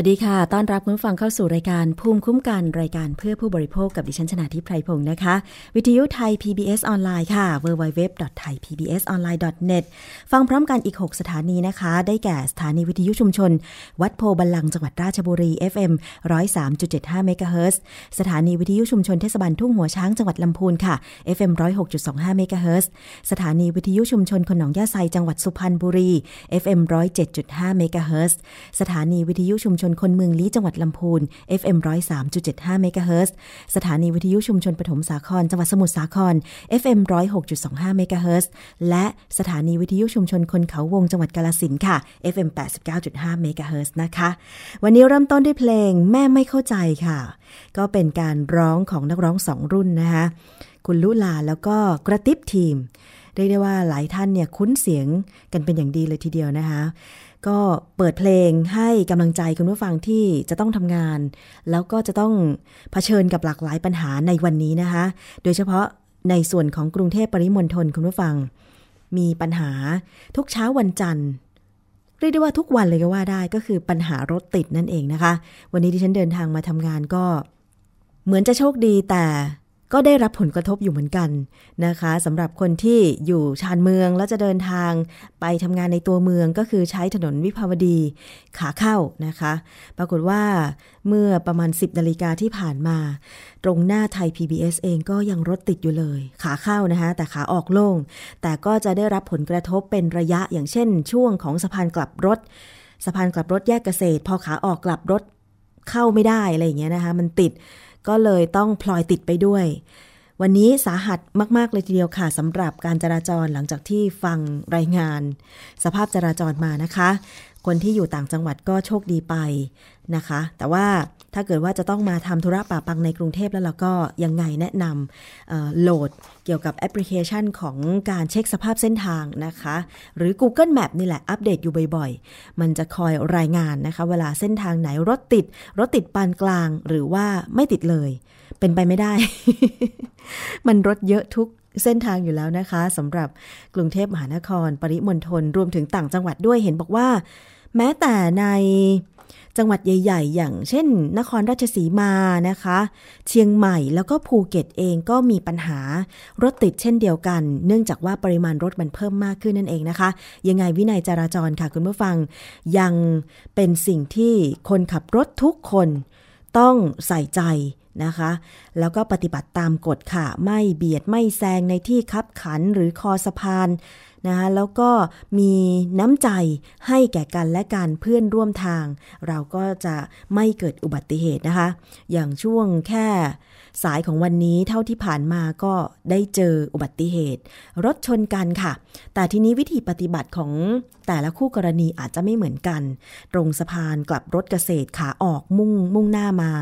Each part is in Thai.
สวัสดีค่ะ ต้อนรับคุณผู้ฟังเข้าสู่รายการภูมิคุ้มกันรายการเพื่อผู้บริโภคกับดิฉันชนาทิพไพรพงศ์นะคะ วิทยุ Thai PBS ออนไลน์ค่ะ www.thaipbsonline.net ฟังพร้อมกันอีก 6 สถานีนะคะ ได้แก่สถานีวิทยุชุมชน วัดโพธิ์บัลลังก์จังหวัดราชบุรี FM 103.75เมกะเฮิรตซ์สถานีวิทยุชุมชนเทศบาลทุ่งหัวช้างจังหวัดลำพูนค่ะ FM 106.25เมกะเฮิรตซ์สถานีวิทยุชุมชนคนหนองหญ้าไซจังหวัดสุพรรณบุรี FM 107.5เมกะเฮิรตซ์สถานีวิทยุชุมชนคนเมืองลี้จังหวัดลำพูน FM 103.75เมกะเฮิรตซ์สถานีวิทยุชุมชนปฐมสาครจังหวัดสมุทรสาคร FM 106.25เมกะเฮิรตซ์และสถานีวิทยุชุมชนคนเขาวงจังหวัดกาฬสินธุ์ค่ะ FM 89.5เมกะเฮิรตซ์นะคะ วันนี้เริ่มต้นด้วยเพลงแม่ไม่เข้าใจค่ะ ก็เป็นการร้องของนักร้องสองรุ่นนะคะคุณลุลาแล้วก็กระติบทีมเรียกได้ว่าหลายท่านเนี่ยคุ้นเสียงกันเป็นอย่างดีเลยทีเดียวนะคะ ก็เปิดเพลงให้กำลังใจคุณผู้ฟังที่จะต้องทำงาน แล้วก็จะต้องเผชิญกับหลากหลายปัญหาในวันนี้นะคะ โดยเฉพาะในส่วนของกรุงเทพปริมณฑลคุณผู้ฟัง มีปัญหาทุกเช้าวันจันทร์เรียกได้ว่าทุกวันเลยก็ว่าได้ก็คือปัญหารถติดนั่นเองนะคะ วันนี้ที่ฉันเดินทางมาทำงานก็ เหมือนจะโชคดีแต่ ก็ได้รับผลกระทบอยู่เหมือนกันนะคะสำหรับคนที่อยู่ชานเมืองแล้วจะเดินทางไปทำงานในตัวเมืองก็คือใช้ถนนวิภาวดีขาเข้านะคะ ปรากฏว่าเมื่อประมาณ 10นาฬิกาที่ผ่านมา ตรงหน้าไทย PBS เองก็ยังรถติดอยู่เลย ขาเข้านะคะ แต่ขาออกโล่ง แต่ก็จะได้รับผลกระทบเป็นระยะอย่างเช่น ช่วงของสะพานกลับรถสะพานกลับรถแยกเกษตร พอขาออกกลับรถเข้าไม่ได้อะไรอย่างเงี้ยนะคะ มันติด ก็เลยต้องพลอยติดไปด้วย วันนี้สาหัสมากๆเลยทีเดียวค่ะสำหรับการจราจรหลังจากที่ฟังรายงาน สภาพจราจรมานะคะ คนที่อยู่ต่างจังหวัดก็โชคดีไปนะคะ แต่ว่า ถ้าเกิดว่าจะต้องมาทำธุระป่าปังในกรุงเทพแล้วเราก็ยังไงแนะนำโหลดเกี่ยวกับแอปพลิเคชันของการเช็คสภาพเส้นทางนะคะ หรือ Google Map นี่แหละอัปเดตอยู่บ่อยๆ มันจะคอยรายงานนะคะ เวลาเส้นทางไหนรถติด รถติดปานกลางหรือว่าไม่ติดเลย เป็นไปไม่ได้ มันรถเยอะทุกเส้นทางอยู่แล้วนะคะสำหรับกรุงเทพมหานคร ปริมณฑลรวมถึงต่างจังหวัดด้วยเห็นบอกว่า แม้แต่ใน จังหวัดใหญ่ ๆ อย่างเช่น นครราชสีมานะคะ เชียงใหม่แล้วก็ภูเก็ตเองก็มีปัญหารถติดเช่นเดียวกัน เนื่องจากว่าปริมาณรถมันเพิ่มมากขึ้นนั่นเองนะคะ ยังไงวินัยจราจรค่ะคุณผู้ฟัง ยังเป็นสิ่งที่คนขับรถทุกคนต้องใส่ใจ นะคะ แล้วก็ปฏิบัติตามกฎค่ะ ไม่เบียดไม่แซงในที่คับขันหรือคอสะพานนะคะแล้วก็มีน้ำใจให้แก่กันและกันเพื่อนร่วมทาง เราก็จะไม่เกิดอุบัติเหตุนะคะ อย่างช่วงแค่สายของวันนี้เท่าที่ผ่านมาก็ได้เจออุบัติเหตุ รถชนกันค่ะ แต่ทีนี้วิธีปฏิบัติของแต่ละคู่กรณีอาจจะไม่เหมือนกัน ตรงสะพานกลับรถเกษตรขาออกมุ่งมุ่งหน้ามา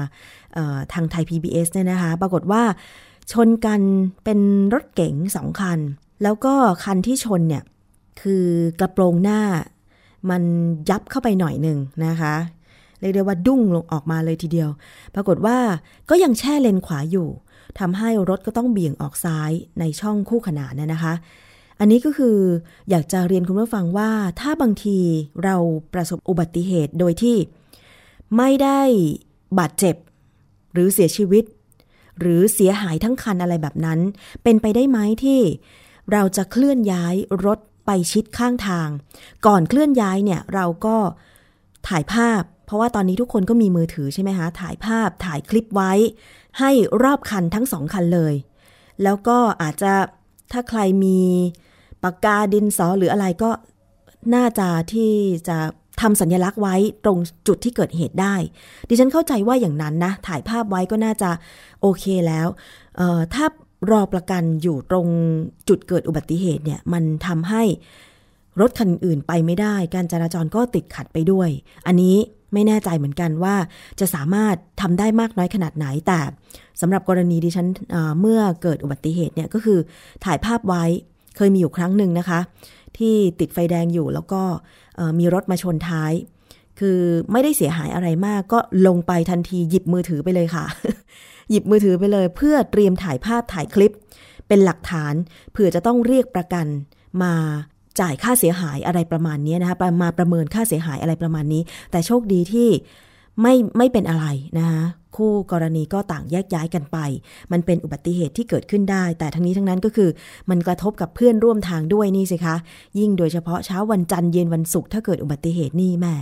ทางไทย PBS เนี่ยนะคะ ปรากฏว่าชนกันเป็นรถเก๋งสองคัน แล้วก็คันที่ชนเนี่ย คือกระโปรงหน้า มันยับเข้าไปหน่อยหนึ่งนะคะ เรียกได้ว่าดุ้งลงออกมาเลยทีเดียว ปรากฏว่าก็ยังแช่เลนขวาอยู่ทำให้รถก็ต้องเบี่ยงออกซ้ายในช่องคู่ขนานเนยนะคะ อันนี้ก็คืออยากจะเรียนคุณผู้ฟังว่าถ้าบางทีเราประสบอุบัติเหตุโดยที่ไม่ได้บาดเจ็บ หรือเสียชีวิต หรือเสียหายทั้งคันอะไรแบบนั้น เป็นไปได้ไหมที่ เราจะเคลื่อนย้ายรถไปชิดข้างทาง ก่อนเคลื่อนย้ายเนี่ยเราก็ถ่ายภาพ เพราะว่าตอนนี้ทุกคนก็มีมือถือใช่ไหมคะถ่ายภาพถ่ายคลิปไว้ ให้รอบคันทั้งสองคันเลย แล้วก็อาจจะถ้าใครมีปากกาดินสอหรืออะไรก็น่าจะที่จะ ทำสัญลักษณ์ไว้ตรงจุดที่เกิดเหตุได้ ดิฉันเข้าใจว่าอย่างนั้นนะ ถ่ายภาพไว้ก็น่าจะโอเคแล้วถ้ารอประกันอยู่ตรงจุดเกิดอุบัติเหตุเนี่ย มันทำให้รถคันอื่นไปไม่ได้ การจราจรก็ติดขัดไปด้วย อันนี้ไม่แน่ใจเหมือนกันว่าจะสามารถทำได้มากน้อยขนาดไหน แต่สำหรับกรณีดิฉันเมื่อเกิดอุบัติเหตุเนี่ยก็คือถ่ายภาพไว้เคยมีอยู่ครั้งหนึ่งนะคะ ที่ติดไฟแดงอยู่แล้วก็ มีรถมาชนท้าย คือไม่ได้เสียหายอะไรมาก ก็ลงไปทันทีหยิบมือถือไปเลยค่ะ หยิบมือถือไปเลย เพื่อเตรียมถ่ายภาพถ่ายคลิป เป็นหลักฐานเผื่อจะต้องเรียกประกันมาจ่ายค่าเสียหายอะไรประมาณนี้นะคะมาประเมินค่าเสียหายอะไรประมาณนี้ แต่โชคดีที่ ไม่ไม่เป็นอะไรนะคะคู่กรณีก็ต่างแยกย้ายกันไป มันเป็นอุบัติเหตุที่เกิดขึ้นได้ แต่ทั้งนี้ทั้งนั้นก็คือ มันกระทบกับเพื่อนร่วมทางด้วยนี่สิคะ ยิ่งโดยเฉพาะเช้าวันจันทร์เย็นวันศุกร์ถ้าเกิดอุบัติเหตุนี่แม่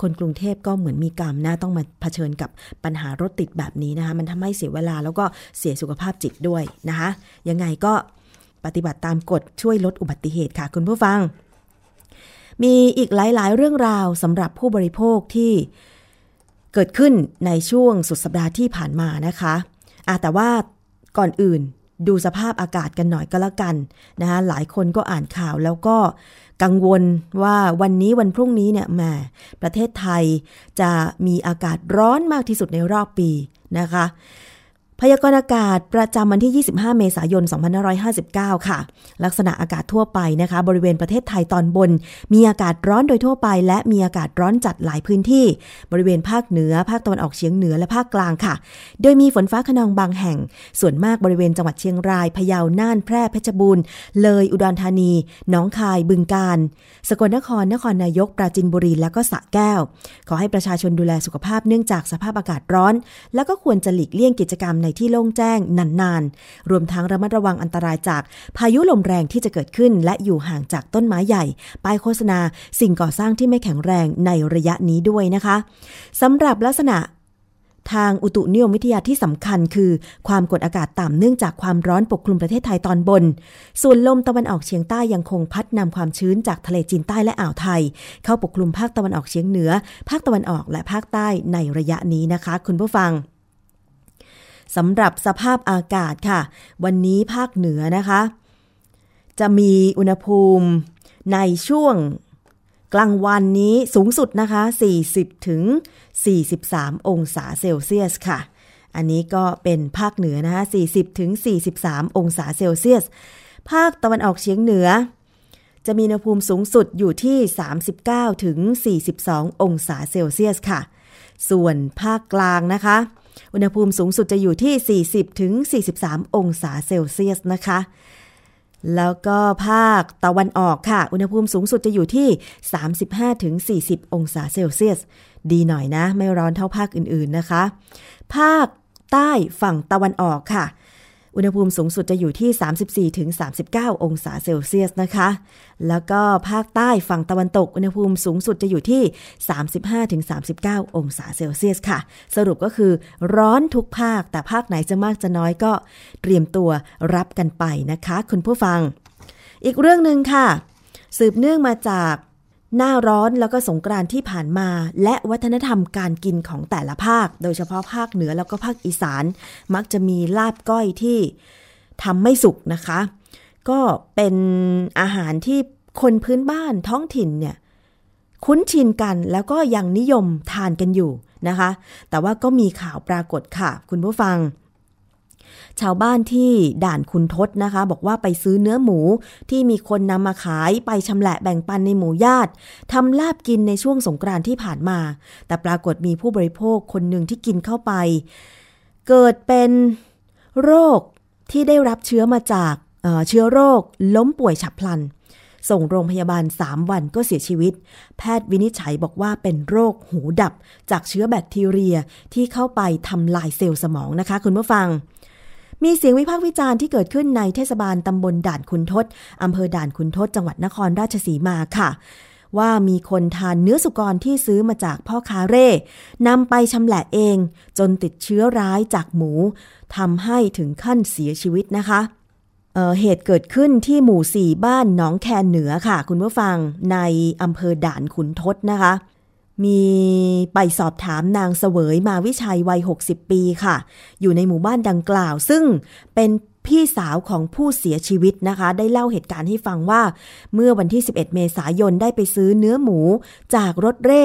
คนกรุงเทพก็เหมือนมีกรรมนะต้องมาเผชิญกับปัญหารถติดแบบนี้นะคะ มันทำให้เสียเวลาแล้วก็เสียสุขภาพจิตด้วยนะคะ ยังไงก็ปฏิบัติตามกฎช่วยลดอุบัติเหตุค่ะ คุณผู้ฟัง มีอีกหลาย ๆ เรื่องราวสำหรับผู้บริโภคที่ เกิดขึ้นในช่วงสุดสัปดาห์ที่ผ่านมานะคะอะแต่ว่าก่อนอื่นดูสภาพอากาศกันหน่อยก็แล้วกันนะคะหลายคนก็อ่านข่าวแล้วก็กังวลว่าวันนี้วันพรุ่งนี้เนี่ยแหมประเทศไทยจะมีอากาศร้อนมากที่สุดในรอบปีนะคะ พยากรณ์อากาศประจำวันที่ 25 เมษายน 2559 ค่ะ ลักษณะอากาศทั่วไปนะคะ บริเวณประเทศไทยตอนบน มีอากาศร้อนโดยทั่วไป และมีอากาศร้อนจัดหลายพื้นที่ บริเวณภาคเหนือ ภาคตะวันออกเฉียงเหนือและภาคกลางค่ะ โดยมีฝนฟ้าขนองบางแห่ง ส่วนมากบริเวณจังหวัดเชียงราย พะเยา น่าน แพร่ เพชรบูรณ์ เลย อุดรธานี หนองคาย บึงกาฬ สกลนคร นครนายก ปราจินบุรี และก็สระแก้ว ขอให้ประชาชนดูแลสุขภาพเนื่องจากสภาพอากาศร้อน แล้วก็ควรจะหลีกเลี่ยงกิจกรรมในที่โล่งแจ้งนานๆ รวมทั้งระมัดระวังอันตรายจากพายุลมแรงที่จะเกิดขึ้น และอยู่ห่างจากต้นไม้ใหญ่ ป้ายโฆษณา สิ่งก่อสร้างที่ไม่แข็งแรงในระยะนี้ด้วยนะคะสำหรับลักษณะทางอุตุนิยมวิทยาที่สำคัญคือ ความกดอากาศต่ำเนื่องจากความร้อนปกคลุมประเทศไทยตอนบน ส่วนลมตะวันออกเฉียงใต้ยังคงพัดนำความชื้นจากทะเลจีนใต้และอ่าวไทย เข้าปกคลุมภาคตะวันออกเฉียงเหนือ ภาคตะวันออกและภาคใต้ในระยะนี้นะคะ คุณผู้ฟัง สำหรับสภาพอากาศค่ะ วันนี้ภาคเหนือนะคะ จะมีอุณหภูมิในช่วงกลางวันนี้สูงสุดนะคะ 40 ถึง 43 องศาเซลเซียสค่ะ อันนี้ก็เป็นภาคเหนือนะคะ 40 ถึง 43 องศาเซลเซียส ภาคตะวันออกเฉียงเหนือ จะมีอุณหภูมิสูงสุดอยู่ที่ 39 ถึง 42 องศาเซลเซียสค่ะ ส่วนภาคกลางนะคะ อุณหภูมิสูงสุดจะอยู่ที่ 40ถึง43 องศาเซลเซียสนะคะ แล้วก็ภาคตะวันออกค่ะ อุณหภูมิสูงสุดจะอยู่ที่ 35ถึง40 องศาเซลเซียส ดีหน่อยนะ ไม่ร้อนเท่าภาคอื่นๆนะคะ ภาคใต้ฝั่งตะวันออกค่ะ อุณหภูมิสูงสุดจะอยู่ที่ 34ถึง39 องศาเซลเซียสนะคะ แล้วก็ภาคใต้ฝั่งตะวันตก อุณหภูมิสูงสุดจะอยู่ที่ 35ถึง39 องศาเซลเซียสค่ะ สรุปก็คือร้อนทุกภาค แต่ภาคไหนจะมากจะน้อยก็เตรียมตัวรับกันไปนะคะ คุณผู้ฟัง อีกเรื่องหนึ่งค่ะ สืบเนื่องมาจาก หน้าร้อนแล้วก็สงกรานต์ที่ผ่านมา และวัฒนธรรมการกินของแต่ละภาค โดยเฉพาะภาคเหนือแล้วก็ภาคอีสาน มักจะมีลาบก้อยที่ทำไม่สุกนะคะ ก็เป็นอาหารที่คนพื้นบ้านท้องถิ่นเนี่ยคุ้นชินกันแล้วก็ยังนิยมทานกันอยู่นะคะ แต่ว่าก็มีข่าวปรากฏค่ะ คุณผู้ฟัง ชาวบ้านที่ด่านคุณทศนะคะ บอกว่าไปซื้อเนื้อหมูที่มีคนนำมาขายไปชำแหละแบ่งปันในหมู่ญาติทำลาบกินในช่วงสงกรานต์ที่ผ่านมา แต่ปรากฏมีผู้บริโภคคนหนึ่งที่กินเข้าไป เกิดเป็นโรคที่ได้รับเชื้อมาจากเเชื้อโรค ล้มป่วยฉับพลัน ส่งโรงพยาบาล 3 วันก็เสียชีวิต แพทย์วินิจฉัยบอกว่าเป็นโรคหูดับ จากเชื้อแบคทีเรียที่เข้าไปทำลายเซลล์สมองนะคะคุณผู้ฟัง มีเสียงวิพากษ์วิจารณ์ที่เกิดขึ้นในเทศบาลตำบลด่านคุณทศอำเภอด่านคุณทศจังหวัดนครราชสีมาค่ะ ว่ามีคนทานเนื้อสุกรที่ซื้อมาจากพ่อค้าเร่นำไปชำแหละเอง จนติดเชื้อร้ายจากหมูทำให้ถึงขั้นเสียชีวิตนะคะเออเหตุเกิดขึ้นที่หมู่ 4 บ้านหนองแคนเหนือค่ะ คุณผู้ฟังในอำเภอด่านขุนทศนะคะ มีไปสอบถามนางเสวยมาวิชัยวัย 60 ปีค่ะ อยู่ในหมู่บ้านดังกล่าว ซึ่งเป็นพี่สาวของผู้เสียชีวิตนะคะ ได้เล่าเหตุการณ์ให้ฟังว่า เมื่อวันที่ 11 เมษายนได้ไปซื้อเนื้อหมูจากรถเร่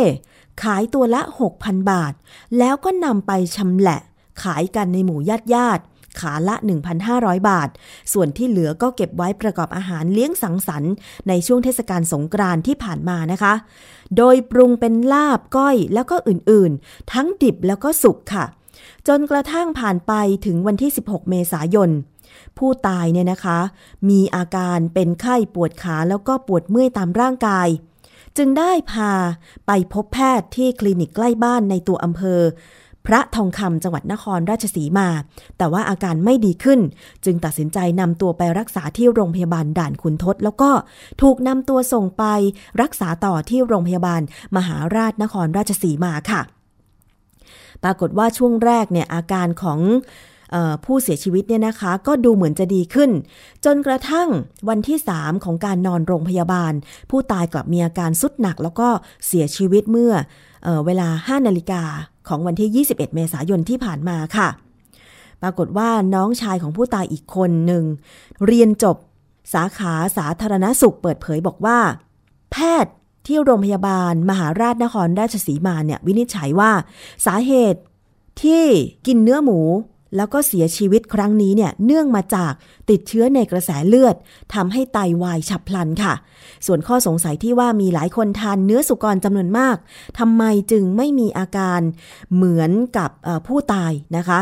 ขายตัวละ 6,000 บาท แล้วก็นำไปชำแหละ ขายกันในหมู่ญาติญาติ ขาละ 1,500 บาท ส่วนที่เหลือก็เก็บไว้ประกอบอาหารเลี้ยงสังสรรค์ในช่วงเทศกาลสงกรานต์ที่ผ่านมานะคะ โดยปรุงเป็นลาบก้อยแล้วก็อื่นๆ ทั้งดิบแล้วก็สุกค่ะ จนกระทั่งผ่านไปถึงวันที่ 16 เมษายนผู้ตายเนี่ยนะคะ มีอาการเป็นไข้ปวดขาแล้วก็ปวดเมื่อยตามร่างกาย จึงได้พาไปพบแพทย์ที่คลินิกใกล้บ้านในตัวอำเภอ พระทองคำจังหวัดนครราชสีมา แต่ว่าอาการไม่ดีขึ้น จึงตัดสินใจนำตัวไปรักษาที่โรงพยาบาลด่านขุนทด แล้วก็ถูกนำตัวส่งไปรักษาต่อที่โรงพยาบาลมหาราชนครราชสีมาค่ะ ปรากฏว่าช่วงแรกเนี่ยอาการของผู้เสียชีวิตเนี่ยนะคะ ก็ดูเหมือนจะดีขึ้น จนกระทั่งวันที่ 3 ของการนอนโรงพยาบาล ผู้ตายกลับมีอาการสุดหนักแล้วก็เสียชีวิตเมื่อ เเวลา 5 นาฬิกาของวันที่ 21 เมษายนที่ผ่านมาค่ะ ปรากฏว่าน้องชายของผู้ตายอีกคนหนึ่ง เรียนจบสาขาสาธารณสุขเปิดเผยบอกว่า แพทย์ที่โรงพยาบาลมหาราชนครราชสีมาเนี่ยวินิจฉัยว่า สาเหตุที่กินเนื้อหมู แล้วก็เสียชีวิตครั้งนี้เนี่ยเนื่องมาจากติดเชื้อในกระแสเลือดทำให้ไตวายฉับพลันค่ะ ส่วนข้อสงสัยที่ว่ามีหลายคนทานเนื้อสุกรจำนวนมากทำไมจึงไม่มีอาการเหมือนกับผู้ตายนะคะ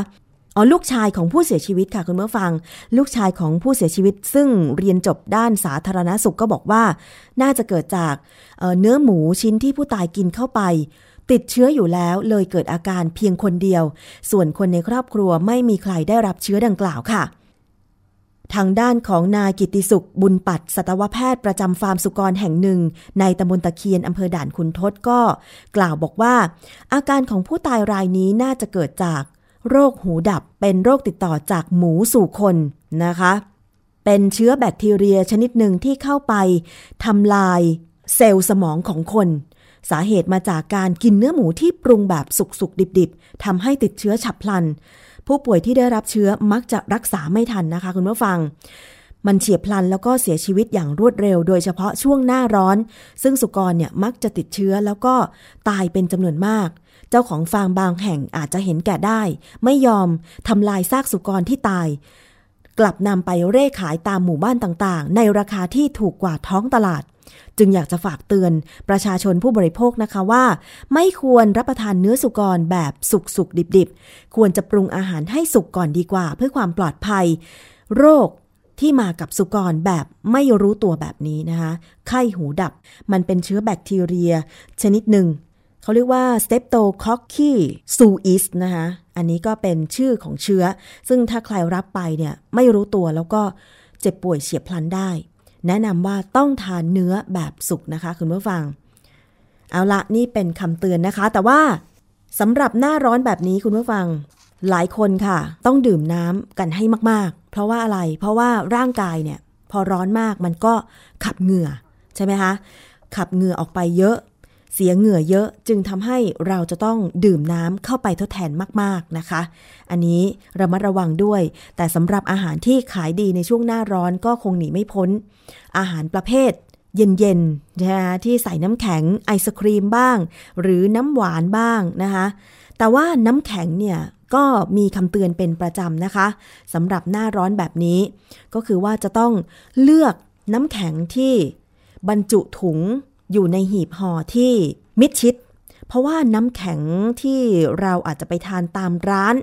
อ๋อลูกชายของผู้เสียชีวิตค่ะคุณผู้ฟัง ลูกชายของผู้เสียชีวิต ซึ่งเรียนจบด้านสาธารณสุขก็บอกว่า น่าจะเกิดจากเเนื้อหมูชิ้นที่ผู้ตายกินเข้าไป ติดเชื้ออยู่แล้วเลยเกิดอาการเพียงคนเดียว ส่วนคนในครอบครัวไม่มีใครได้รับเชื้อดังกล่าวค่ะ ทางด้านของนายกิติสุขบุญปัดสัตวแพทย์ประจำฟาร์มสุกรแห่งหนึ่ง ในตำบลตะเคียนอำเภอด่านขุนทดก็ กล่าวบอกว่า อาการของผู้ตายรายนี้น่าจะเกิดจาก โรคหูดับเป็นโรคติดต่อจากหมูสู่คนนะคะเป็นเชื้อแบคทีเรียชนิดหนึ่งที่เข้าไปทำลายเซลล์สมองของคน สาเหตุมาจากการกินเนื้อหมูที่ปรุงแบบสุกๆดิบๆทำให้ติดเชื้อฉับพลัน ผู้ป่วยที่ได้รับเชื้อมักจะรักษาไม่ทันนะคะคุณผู้ฟัง มันเฉียบพลันแล้วก็เสียชีวิตอย่างรวดเร็ว โดยเฉพาะช่วงหน้าร้อน ซึ่งสุกรเนี่ยมักจะติดเชื้อแล้วก็ตายเป็นจำนวนมากเจ้าของฟาร์มบางแห่งอาจจะเห็นแก่ได้ ไม่ยอมทำลายซากสุกรที่ตาย กลับนำไปเร่ขายตามหมู่บ้านต่างๆ ในราคาที่ถูกกว่าท้องตลาด จึงอยากจะฝากเตือนประชาชนผู้บริโภคนะคะว่า ไม่ควรรับประทานเนื้อสุกรแบบสุกๆดิบๆ ควรจะปรุงอาหารให้สุกก่อนดีกว่า เพื่อความปลอดภัย โรคที่มากับสุกรแบบไม่รู้ตัวแบบนี้นะคะไข้หูดับ มันเป็นเชื้อแบคทีเรีย ชนิดหนึ่ง เขาเรียกว่า Streptococcus suis นะคะอันนี้ก็เป็นชื่อของเชื้อ ซึ่งถ้าใครรับไปเนี่ยไม่รู้ตัวแล้วก็เจ็บป่วยเฉียบพลันได้ แนะนำว่าต้องทานเนื้อแบบสุกนะคะ คุณผู้ฟัง เอาละนี่เป็นคำเตือนนะคะ แต่ว่าสำหรับหน้าร้อนแบบนี้คุณผู้ฟัง หลายคนค่ะ ต้องดื่มน้ำกันให้มากๆ เพราะว่าอะไร เพราะว่าร่างกายเนี่ย พอร้อนมากมันก็ขับเหงื่อใช่ไหมคะขับเหงื่อออกไปเยอะ เสียเหงื่อเยอะจึงทำให้เราจะต้องดื่มน้ำเข้าไปทดแทนมากๆนะคะ อันนี้ระมัดระวังด้วย แต่สำหรับอาหารที่ขายดีในช่วงหน้าร้อนก็คงหนีไม่พ้น อาหารประเภทเย็นๆนะะที่ใส่น้ำแข็งไอศครีมบ้าง หรือน้ำหวานบ้างนะคะแต่ว่าน้ำแข็งเนี่ยก็มีคำเตือนเป็นประจำนะคะสำหรับหน้าร้อนแบบนี้ ก็คือว่าจะต้องเลือกน้ำแข็งที่บรรจุถุง อยู่ในหีบห่อที่มิดชิด เพราะว่าน้ำแข็งที่เราอาจจะไปทานตามร้าน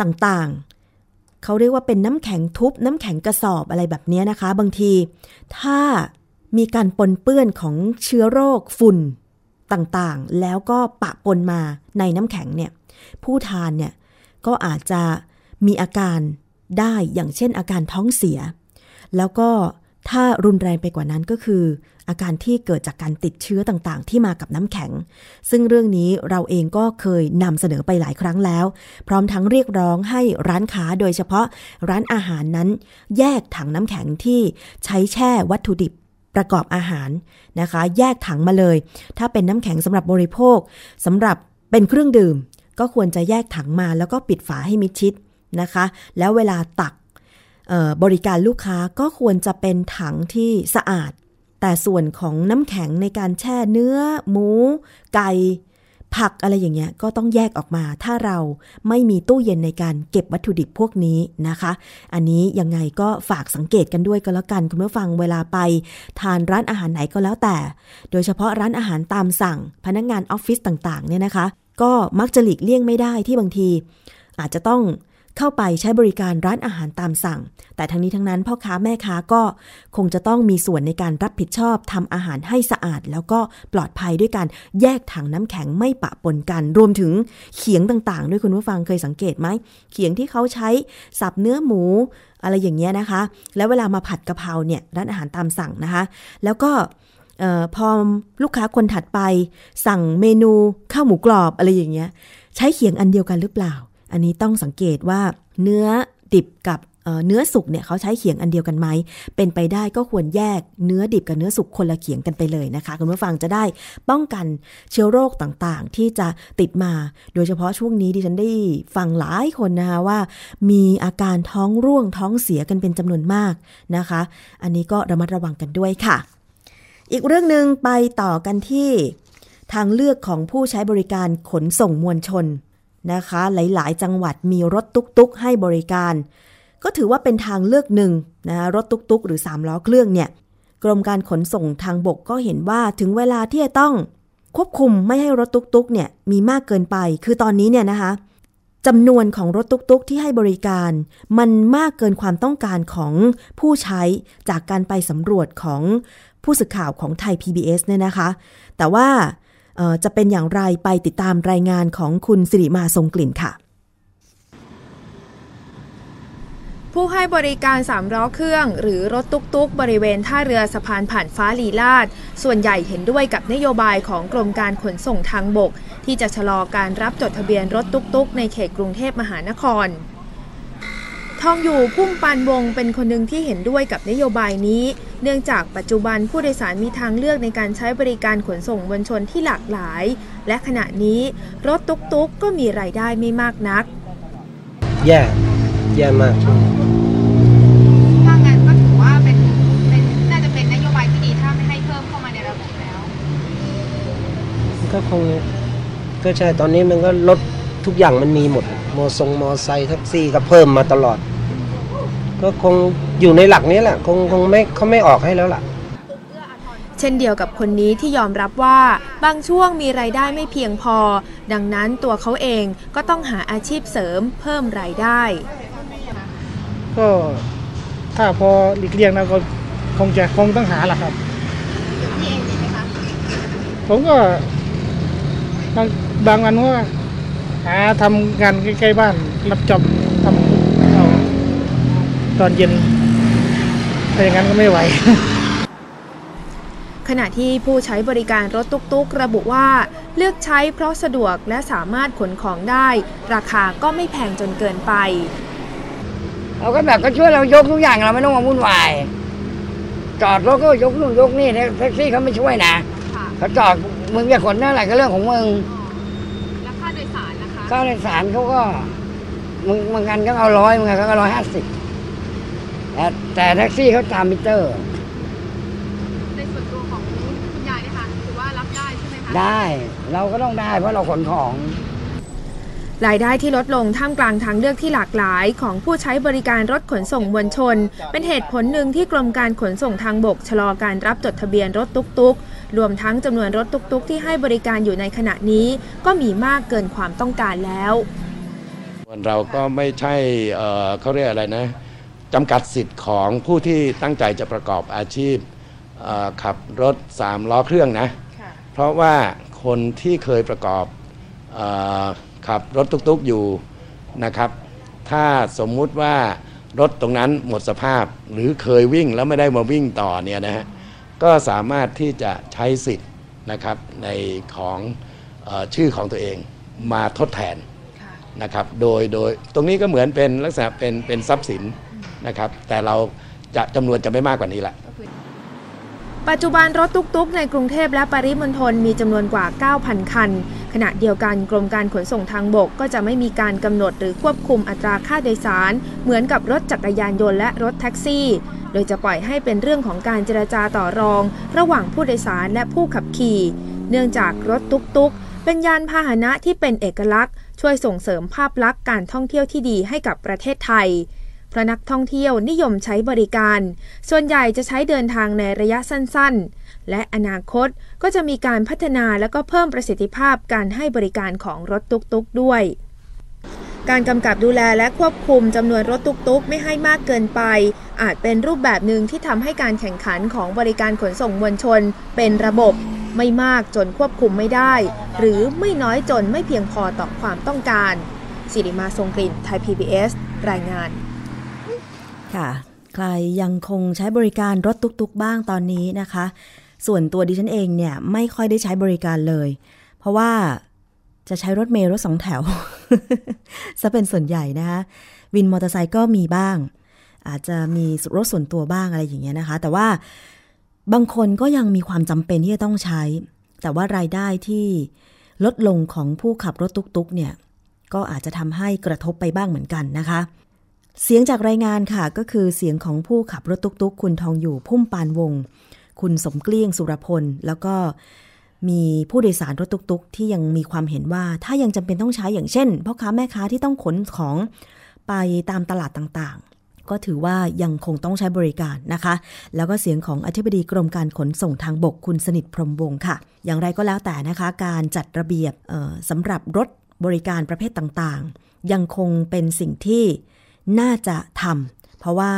ต่างๆ เขาเรียกว่าเป็นน้ำแข็งทุบ น้ำแข็งกระสอบอะไรแบบนี้นะคะ บางที ถ้ามีการปนเปื้อนของเชื้อโรคฝุ่นต่างๆ แล้วก็ปะปนมาในน้ำแข็งเนี่ย ผู้ทานเนี่ยก็อาจจะมีอาการได้อย่างเช่นอาการท้องเสีย แล้วก็ ถ้ารุนแรงไปกว่านั้นก็คือ อาการที่เกิดจากการติดเชื้อต่างๆ ที่มากับน้ำแข็ง ซึ่งเรื่องนี้เราเองก็เคยนำเสนอไปหลายครั้งแล้ว พร้อมทั้งเรียกร้องให้ร้านค้าโดยเฉพาะร้านอาหารนั้น แยกถังน้ำแข็งที่ใช้แช่วัตถุดิบประกอบอาหารนะคะ แยกถังมาเลย ถ้าเป็นน้ำแข็งสำหรับบริโภคสำหรับเป็นเครื่องดื่ม ก็ควรจะแยกถังมาแล้วก็ปิดฝาให้มิดชิดนะคะ แล้วเวลาตัก บริการลูกค้าก็ควรจะเป็นถังที่สะอาด แต่ส่วนของน้ำแข็งในการแช่เนื้อ หมู ไก่ ผักอะไรอย่างเงี้ยก็ต้องแยกออกมา ถ้าเราไม่มีตู้เย็นในการเก็บวัตถุดิบพวกนี้นะคะ อันนี้ยังไงก็ฝากสังเกตกันด้วยก็แล้วกันคุณผู้ฟังเวลาไป ทานร้านอาหารไหนก็แล้วแต่ โดยเฉพาะร้านอาหารตามสั่ง พนักงงานออฟฟิศต่างๆเนี่ยนะคะ ก็มักจะหลีกเลี่ยงไม่ได้ที่บางที อาจจะต้อง เข้าไปใช้บริการร้านอาหารตามสั่ง แต่ทั้งนี้ทั้งนั้นพ่อค้าแม่ค้าก็คงจะต้องมีส่วนในการรับผิดชอบทำอาหารให้สะอาด แล้วก็ปลอดภัยด้วยการแยกถังน้ำแข็งไม่ปะปนกัน รวมถึงเขียงต่างๆ ด้วยคุณผู้ฟังเคยสังเกตไหมเขียงที่เขาใช้สับเนื้อหมู อะไรอย่างเงี้ยนะคะ แล้วเวลามาผัดกะเพราเนี่ยร้านอาหารตามสั่งนะคะ แล้วก็ออพอลูกค้าคนถัดไป สั่งเมนูข้าวหมูกรอบอะไรอย่างเงี้ยใช้เขียงอันเดียวกันหรือเปล่า อันนี้ต้องสังเกตว่าเนื้อดิบกับเนื้อสุกเนี่ยเขาใช้เขียงอันเดียวกันไหม เป็นไปได้ก็ควรแยกเนื้อดิบกับเนื้อสุกคนละเขียงกันไปเลยนะคะ คุณผู้ฟังจะได้ป้องกันเชื้อโรคต่างๆ ที่จะติดมา โดยเฉพาะช่วงนี้ดิฉันได้ฟังหลายคนนะคะว่า มีอาการท้องร่วงท้องเสียกันเป็นจำนวนมากนะคะ อันนี้ก็ระมัดระวังกันด้วยค่ะ อีกเรื่องหนึ่งไปต่อกันที่ ทางเลือกของผู้ใช้บริการขนส่งมวลชน นะคะ หลายๆ จังหวัดมีรถตุ๊กๆ ให้บริการ ก็ถือว่าเป็นทางเลือกหนึ่งนะคะรถตุ๊กๆ หรือ 3 ล้อเครื่องเนี่ย กรมการขนส่งทางบกก็เห็นว่าถึงเวลาที่จะต้องควบคุมไม่ให้รถตุ๊กๆ เนี่ยมีมากเกินไป คือตอนนี้เนี่ยนะคะจำนวนของรถตุ๊กๆ ที่ให้บริการ มันมากเกินความต้องการของผู้ใช้จากการไปสำรวจของผู้สื่อข่าวของไทย PBS เนี่ยนะคะ แต่ว่า จะเป็นอย่างไรไปติดตามรายงานของคุณสิริมาทรงกลิ่นค่ะ ผู้ให้บริการสามล้อเครื่อง หรือรถตุ๊กๆ บริเวณท่าเรือสะพานผ่านฟ้าลีลาด ส่วนใหญ่เห็นด้วยกับนโยบายของกรมการขนส่งทางบก ที่จะชะลอการรับจดทะเบียนรถตุ๊กๆ ในเขตกรุงเทพมหานคร ทองอยู่พุ่มปานวงเป็นคนหนึ่งที่เห็นด้วยกับนโยบายนี้ เนื่องจากปัจจุบันผู้โดยสารมีทางเลือกในการใช้บริการขนส่งมวลชนที่หลากหลาย และขณะนี้รถตุกๆก็มีรายได้ไม่มากนัก แย่ แย่มากช่วงนี้ถ้างั้นก็ถือว่าเป็นเป็นน่าจะเป็นนโยบายที่ดีถ้าไม่ให้เพิ่มเข้ามาในระบบแล้ว ก็คงก็ใช่ตอนนี้มันก็รถทุกอย่างมันมีหมดม อทรงมอไซค์แท็กซี่ก็เพิ่มมาตลอด ก็คงอยู่ในหลักนี้แหละ คงคงไม่เขาไม่ออกให้แล้วล่ะ เช่นเดียวกับคนนี้ที่ยอมรับว่าบางช่วงมีรายได้ไม่เพียงพอ ดังนั้นตัวเขาเองก็ต้องหาอาชีพเสริมเพิ่มรายได้ ก็ถ้าพอหลีกเลี่ยงนะก็คงจะคงต้องหาแหละครับพี่เองมีไหมคะผมก็บางบางวันว่า หาทำงานใกล้ๆบ้านรับจอบทำเอาตอนเย็นถ้าอย่างนั้นก็ไม่ไหวขณะที่ผู้ใช้บริการรถตุกๆ ระบุว่า เลือกใช้เพราะสะดวกและสามารถขนของได้ ราคาก็ไม่แพงจนเกินไป เราก็แบบก็ช่วยเรายกทุกอย่างเราไม่ต้องมาวุ่นวายจอดรถก็ยกนู่นยกนี่แท็กซี่เขาไม่ช่วยนะค่ะเขาจอดมึงจะขนเท่าไหร่ก็เรื่องของมึง แล้วค่าโดยสารนะคะค่าโดยสารเขาก็มึงบางกันก็เอาร้อยบางกันก็ร้อยห้าสิบแต่แต่แท็กซี่เขาตามมิเตอร์ ในส่วนตัวของคุณยายนะคะถือว่ารับได้ใช่ไหมคะได้เราก็ต้องได้เพราะเราขนของ รายได้ที่ลดลงท่ามกลางทางเลือกที่หลากหลาย ของผู้ใช้บริการรถขนส่งมวลชน เป็นเหตุผลหนึ่งที่กรมการขนส่งทางบกชะลอการรับจดทะเบียนรถตุกๆ รวมทั้งจำนวนรถตุกๆ ที่ให้บริการอยู่ในขณะนี้ ก็มีมากเกินความต้องการแล้วเราก็ไม่ใช่เอ่อเขาเรียกอะไรนะจำกัดสิทธิ์ของผู้ที่ตั้งใจจะประกอบอาชีพเอ่อขับรถสามล้อเครื่องนะ เพราะว่าคนที่เคยประกอบเออขับรถตุกๆอยู่นะครับ ถ้าสมมุติว่ารถตรงนั้นหมดสภาพหรือเคยวิ่งแล้วไม่ได้มาวิ่งต่อเนี่ยนะฮะ ก็สามารถที่จะใช้สิทธิ์นะครับในของเออชื่อของตัวเองมาทดแทนนะครับโดยโดยตรงนี้ก็เหมือนเป็นลักษณะเป็นเป็นทรัพย์สินนะครับแต่เราจะจำนวนจะไม่มากกว่านี้ละปัจจุบันรถตุกๆ ในกรุงเทพและปริมณฑลมีจำนวนกว่า 9,000 คัน ขณะเดียวกันกรมการขนส่งทางบกก็จะไม่มีการกำหนดหรือควบคุมอัตราค่าโดยสาร เหมือนกับรถจักรยานยนต์และรถแท็กซี่ โดยจะปล่อยให้เป็นเรื่องของการเจรจาต่อรอง ระหว่างผู้โดยสารและผู้ขับขี่ เนื่องจากรถตุกๆ เป็นยานพาหนะที่เป็นเอกลักษณ์ ช่วยส่งเสริมภาพลักษณ์การท่องเที่ยวที่ดีให้กับประเทศไทยเพราะนักท่องเที่ยวนิยมใช้บริการ ส่วนใหญ่จะใช้เดินทางในระยะสั้นๆ และอนาคตก็จะมีการพัฒนาและก็เพิ่มประสิทธิภาพการให้บริการของรถตุกๆ ด้วย การกำกับดูแลและควบคุมจำนวนรถตุกๆ ไม่ให้มากเกินไป อาจเป็นรูปแบบหนึ่งที่ทำให้การแข่งขันของบริการขนส่งมวลชน เป็นระบบ ไม่มากจนควบคุมไม่ได้ หรือไม่น้อยจนไม่เพียงพอต่อความต้องการ สิริมาทรงกลิ่นไทย PBS รายงาน ค่ะ ใครยังคงใช้บริการรถตุกๆ บ้างตอนนี้นะคะ ส่วนตัวดิฉันเองเนี่ยไม่ค่อยได้ใช้บริการเลย เพราะว่า จะใช้รถเมล์รถสองแถวซะเป็นส่วนใหญ่นะคะวินมอเตอร์ไซค์ก็มีบ้าง อาจจะมีรถส่วนตัวบ้างอะไรอย่างเงี้ยนะคะ แต่ว่าบางคนก็ยังมีความจำเป็นที่จะต้องใช้ แต่ว่ารายได้ที่ลดลงของผู้ขับรถตุกๆ เนี่ย ก็อาจจะทำให้กระทบไปบ้างเหมือนกันนะคะ เสียงจากรายงานค่ะก็คือเสียงของผู้ขับรถตุกๆ คุณทองอยู่พุ่มปานวง คุณสมเกลี้ยงสุรพล แล้วก็ มีผู้โดยสารรถตุกๆ ที่ยังมีความเห็นว่าถ้ายังจำเป็นต้องใช้อย่างเช่นพ่อค้าแม่ค้าที่ต้องขนของไปตามตลาดต่างๆ ก็ถือว่ายังคงต้องใช้บริการนะคะ แล้วก็เสียงของอธิบดีกรมการขนส่งทางบกคุณสนิทพรหมวงศ์ค่ะ อย่างไรก็แล้วแต่นะคะ การจัดระเบียบสำหรับรถบริการประเภทต่างๆ ยังคงเป็นสิ่งที่น่าจะทำเพราะว่า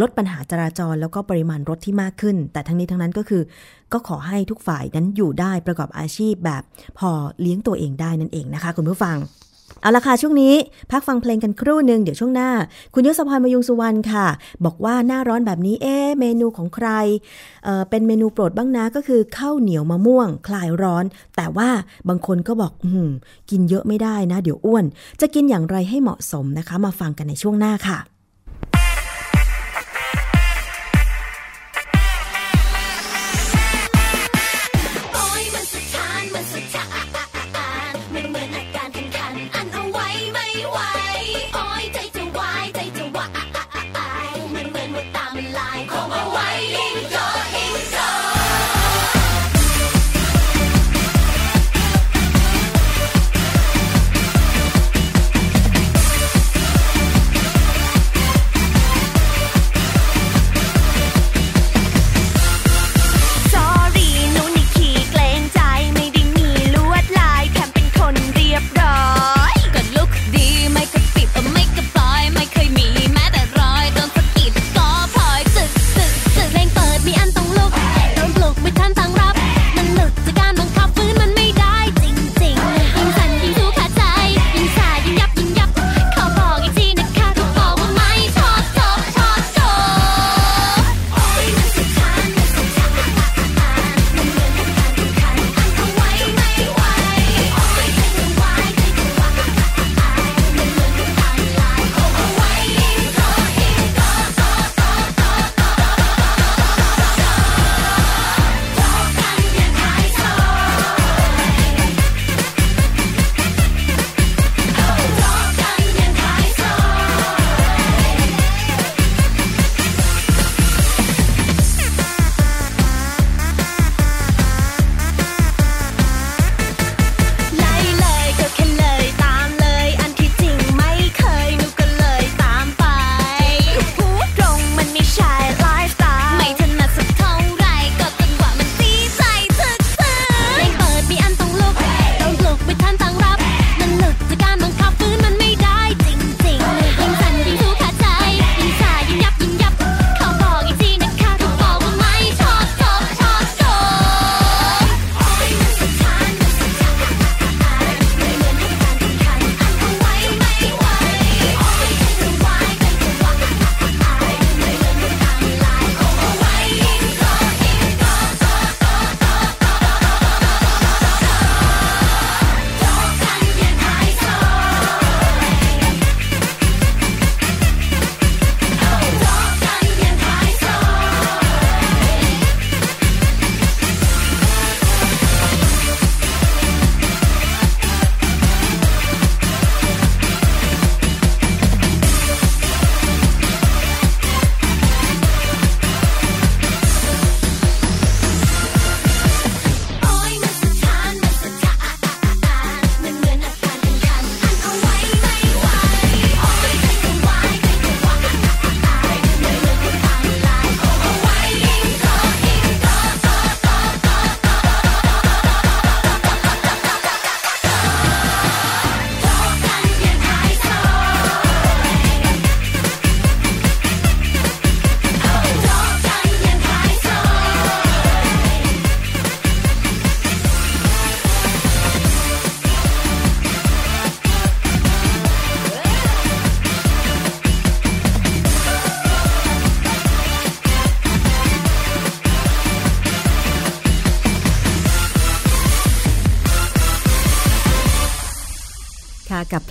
ลดปัญหาจราจรแล้วก็ปริมาณรถที่มากขึ้น แต่ทั้งนี้ทั้งนั้นก็คือ ก็ขอให้ทุกฝ่ายนั้นอยู่ได้ประกอบอาชีพแบบ พอเลี้ยงตัวเองได้นั่นเองนะคะ คุณผู้ฟัง เอาละค่ะช่วงนี้พักฟังเพลงกันครู่หนึ่งเดี๋ยวช่วงหน้า คุณยศพรมายุงสุวรรณค่ะ บอกว่าหน้าร้อนแบบนี้เอ๊เมนูของใครเเป็นเมนูโปรดบ้างนะก็คือข้าวเหนียวมะม่วง คลายร้อน แต่ว่าบางคนก็บอกอกินเยอะไม่ได้นะ เดี๋ยวอ้วน จะกินอย่างไรให้เหมาะสมนะคะ มาฟังกันในช่วงหน้าค่ะ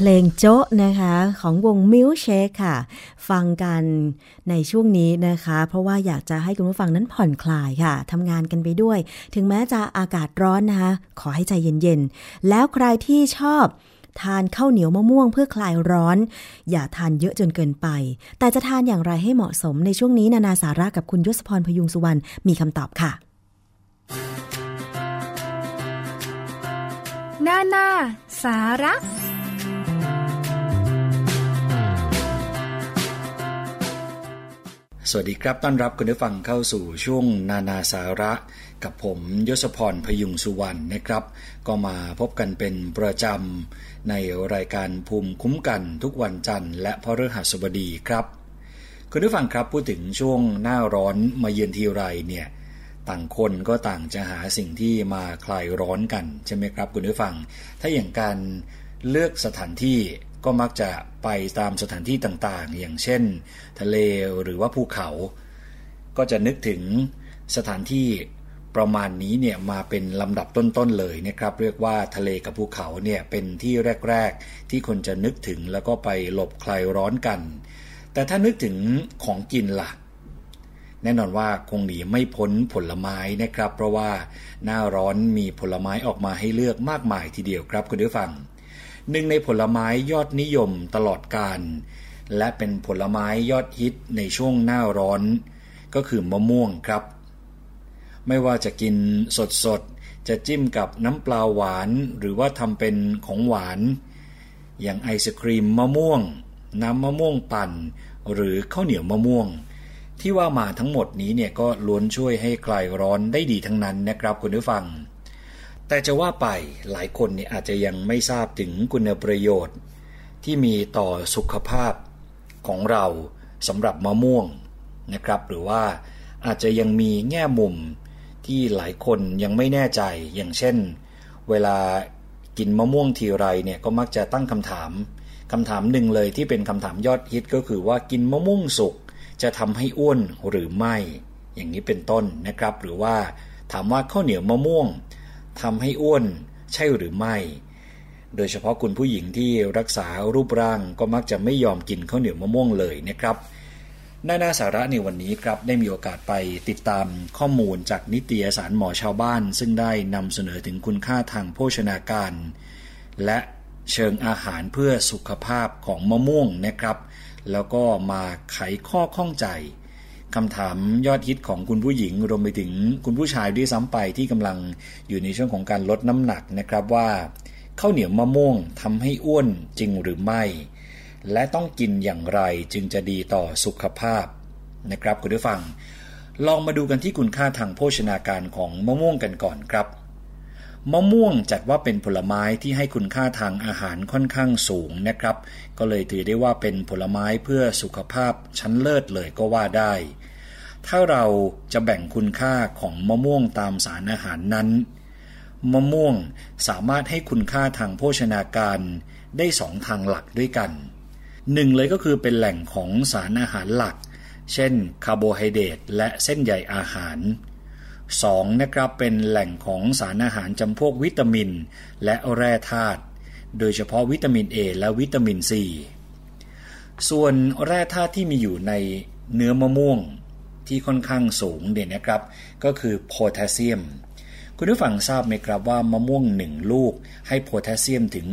ลงโจ๊ะนะคะของวงมิวเชคค่ะ ฟังกันในช่วงนี้นะคะ เพราะว่าอยากจะให้คุณผู้ฟังนั้นผ่อนคลายค่ะทำงานกันไปด้วย ถึงแม้จะอากาศร้อนนะคะ ขอให้ใจเย็นๆ แล้วใครที่ชอบทานข้าวเหนียวมะม่วงเพื่อคลายร้อน อย่าทานเยอะจนเกินไป แต่จะทานอย่างไรให้เหมาะสมในช่วงนี้นานาสาระกับคุณยศพรพยุงสุวรรณมีคำตอบค่ะนานาสาระ สวัสดีครับต้อนรับคุณผู้ฟังเข้าสู่ช่วงนานาสาระ กับผมยศพรพยุงสุวรรณนะครับ ก็มาพบกันเป็นประจำ ในรายการภูมิคุ้มกันทุกวันจันทร์และพฤหัสบดีครับ คุณผู้ฟังครับพูดถึงช่วงหน้าร้อนมาเยือนทีไรเนี่ยต่างคนก็ต่างจะหาสิ่งที่มาคลายร้อนกันใช่ไหมครับคุณผู้ฟัง ถ้าอย่างการเลือกสถานที่ ก็มักจะไปตามสถานที่ต่างๆ อย่างเช่น ทะเลหรือว่าภูเขา ก็จะนึกถึงสถานที่ประมาณนี้เนี่ยมาเป็นลำดับต้นๆเลยนะครับ เรียกว่าทะเลกับภูเขาเนี่ยเป็นที่แรก ๆ ที่คนจะนึกถึงแล้วก็ไปหลบคลายร้อนกัน แต่ถ้านึกถึงของกินละ่ะ แน่นอนว่าคงหนีไม่พ้นผลไม้นะครับ เพราะว่าหน้าร้อนมีผลไม้ออกมาให้เลือกมากมายทีเดียวครับคุณผู้ฟัง หนึ่งในผลไม้ยอดนิยมตลอดการ และเป็นผลไม้ยอดฮิตในช่วงหน้าร้อน ก็คือมะม่วงครับ ไม่ว่าจะกินสดๆจะจิ้มกับน้ำปลาหวานหรือว่าทำเป็นของหวาน อย่างไอศครีมมะม่วง น้ำมะม่วงปั่น หรือข้าวเหนียวมะม่วง ที่ว่ามาทั้งหมดนี้เนี่ยก็ล้วนช่วยให้คลายร้อนได้ดีทั้งนั้นนะครับคุณผู้ฟัง แต่จะว่าไปหลายคนเนี่ยอาจจะยังไม่ทราบถึงคุณประโยชน์ ที่มีต่อสุขภาพของเราสำหรับมะม่วงนะครับ หรือว่าอาจจะยังมีแง่มุมที่หลายคนยังไม่แน่ใจอย่างเช่น เวลากินมะม่วงทีไรเนี่ยก็มักจะตั้งคำถามคำถามหนึ่งเลยที่เป็นคำถามยอดฮิตก็คือว่ากินมะม่วงสุกจะทำให้อ้วนหรือไม่ อย่างนี้เป็นต้นนะครับ หรือว่าถามว่าข้าวเหนียวมะม่วง ทำให้อ้วนใช่หรือไม่ โดยเฉพาะคุณผู้หญิงที่รักษารูปร่างก็มักจะไม่ยอมกินข้าวเหนียวมะม่วงเลยนะครับหน้านาสาระในวันนี้ครับได้มีโอกาสไปติดตามข้อมูลจากนิตยสารหมอชาวบ้าน ซึ่งได้นำเสนอถึงคุณค่าทางโภชนาการ และเชิงอาหารเพื่อสุขภาพของมะม่วงนะครับ แล้วก็มาไขข้อข้องใจ คำถามยอดฮิตของคุณผู้หญิง รวมไปถึงคุณผู้ชายด้วยซ้ำไปที่กำลังอยู่ในช่วงของการลดน้ำหนักนะครับว่าข้าวเหนียวมะม่วงทำให้อ้วนจริงหรือไม่ และต้องกินอย่างไรจึงจะดีต่อสุขภาพนะครับคุณผู้ฟัง ลองมาดูกันที่คุณค่าทางโภชนาการของมะม่วงกันก่อนครับ มะม่วงจัดว่าเป็นผลไม้ที่ให้คุณค่าทางอาหารค่อนข้างสูงนะครับ ก็เลยถือได้ว่าเป็นผลไม้เพื่อสุขภาพชั้นเลิศเลยก็ว่าได้ ถ้าเราจะแบ่งคุณค่าของมะม่วงตามสารอาหารนั้น มะม่วงสามารถให้คุณค่าทางโภชนาการได้สองทางหลักด้วยกันหนึ่งเลยก็คือเป็นแหล่งของสารอาหารหลัก เช่นคาร์โบไฮเดรตและเส้นใยอาหาร 2. นะครับเป็นแหล่งของสารอาหารจำพวกวิตามิน และแร่ธาตุโดยเฉพาะวิตามิน A และวิตามิน C ส่วนแร่ธาตุที่มีอยู่ในเนื้อมะม่วง ที่ค่อนข้างสูงเด่นนะครับ ก็คือโพแทสเซียม คุณผู้ฟังทราบไหมครับว่ามะม่วงหนึ่งลูกให้โพแทสเซียมถึง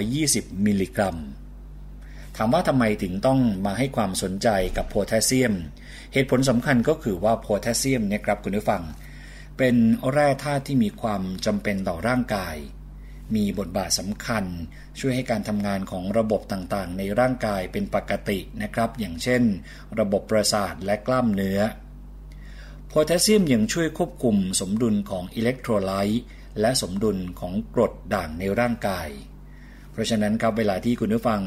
320 มิลลิกรัม ถามว่าทำไมถึงต้องมาให้ความสนใจกับโพแทสเซียม เหตุผลสำคัญก็คือว่าโพแทสเซียมเนี่ยครับคุณผู้ฟัง เป็นแร่ธาตุที่มีความจำเป็นต่อร่างกาย มีบทบาทสำคัญ ช่วยให้การทำงานของระบบต่างๆ ในร่างกายเป็นปกตินะครับ อย่างเช่น ระบบประสาทและกล้ามเนื้อโพแทสเซียมยังช่วยควบคุมสมดุลของอิเล็กโทรไลต์และสมดุลของกรดด่างในร่างกาย เพราะฉะนั้นครับเวลาที่คุณผู้ฟัง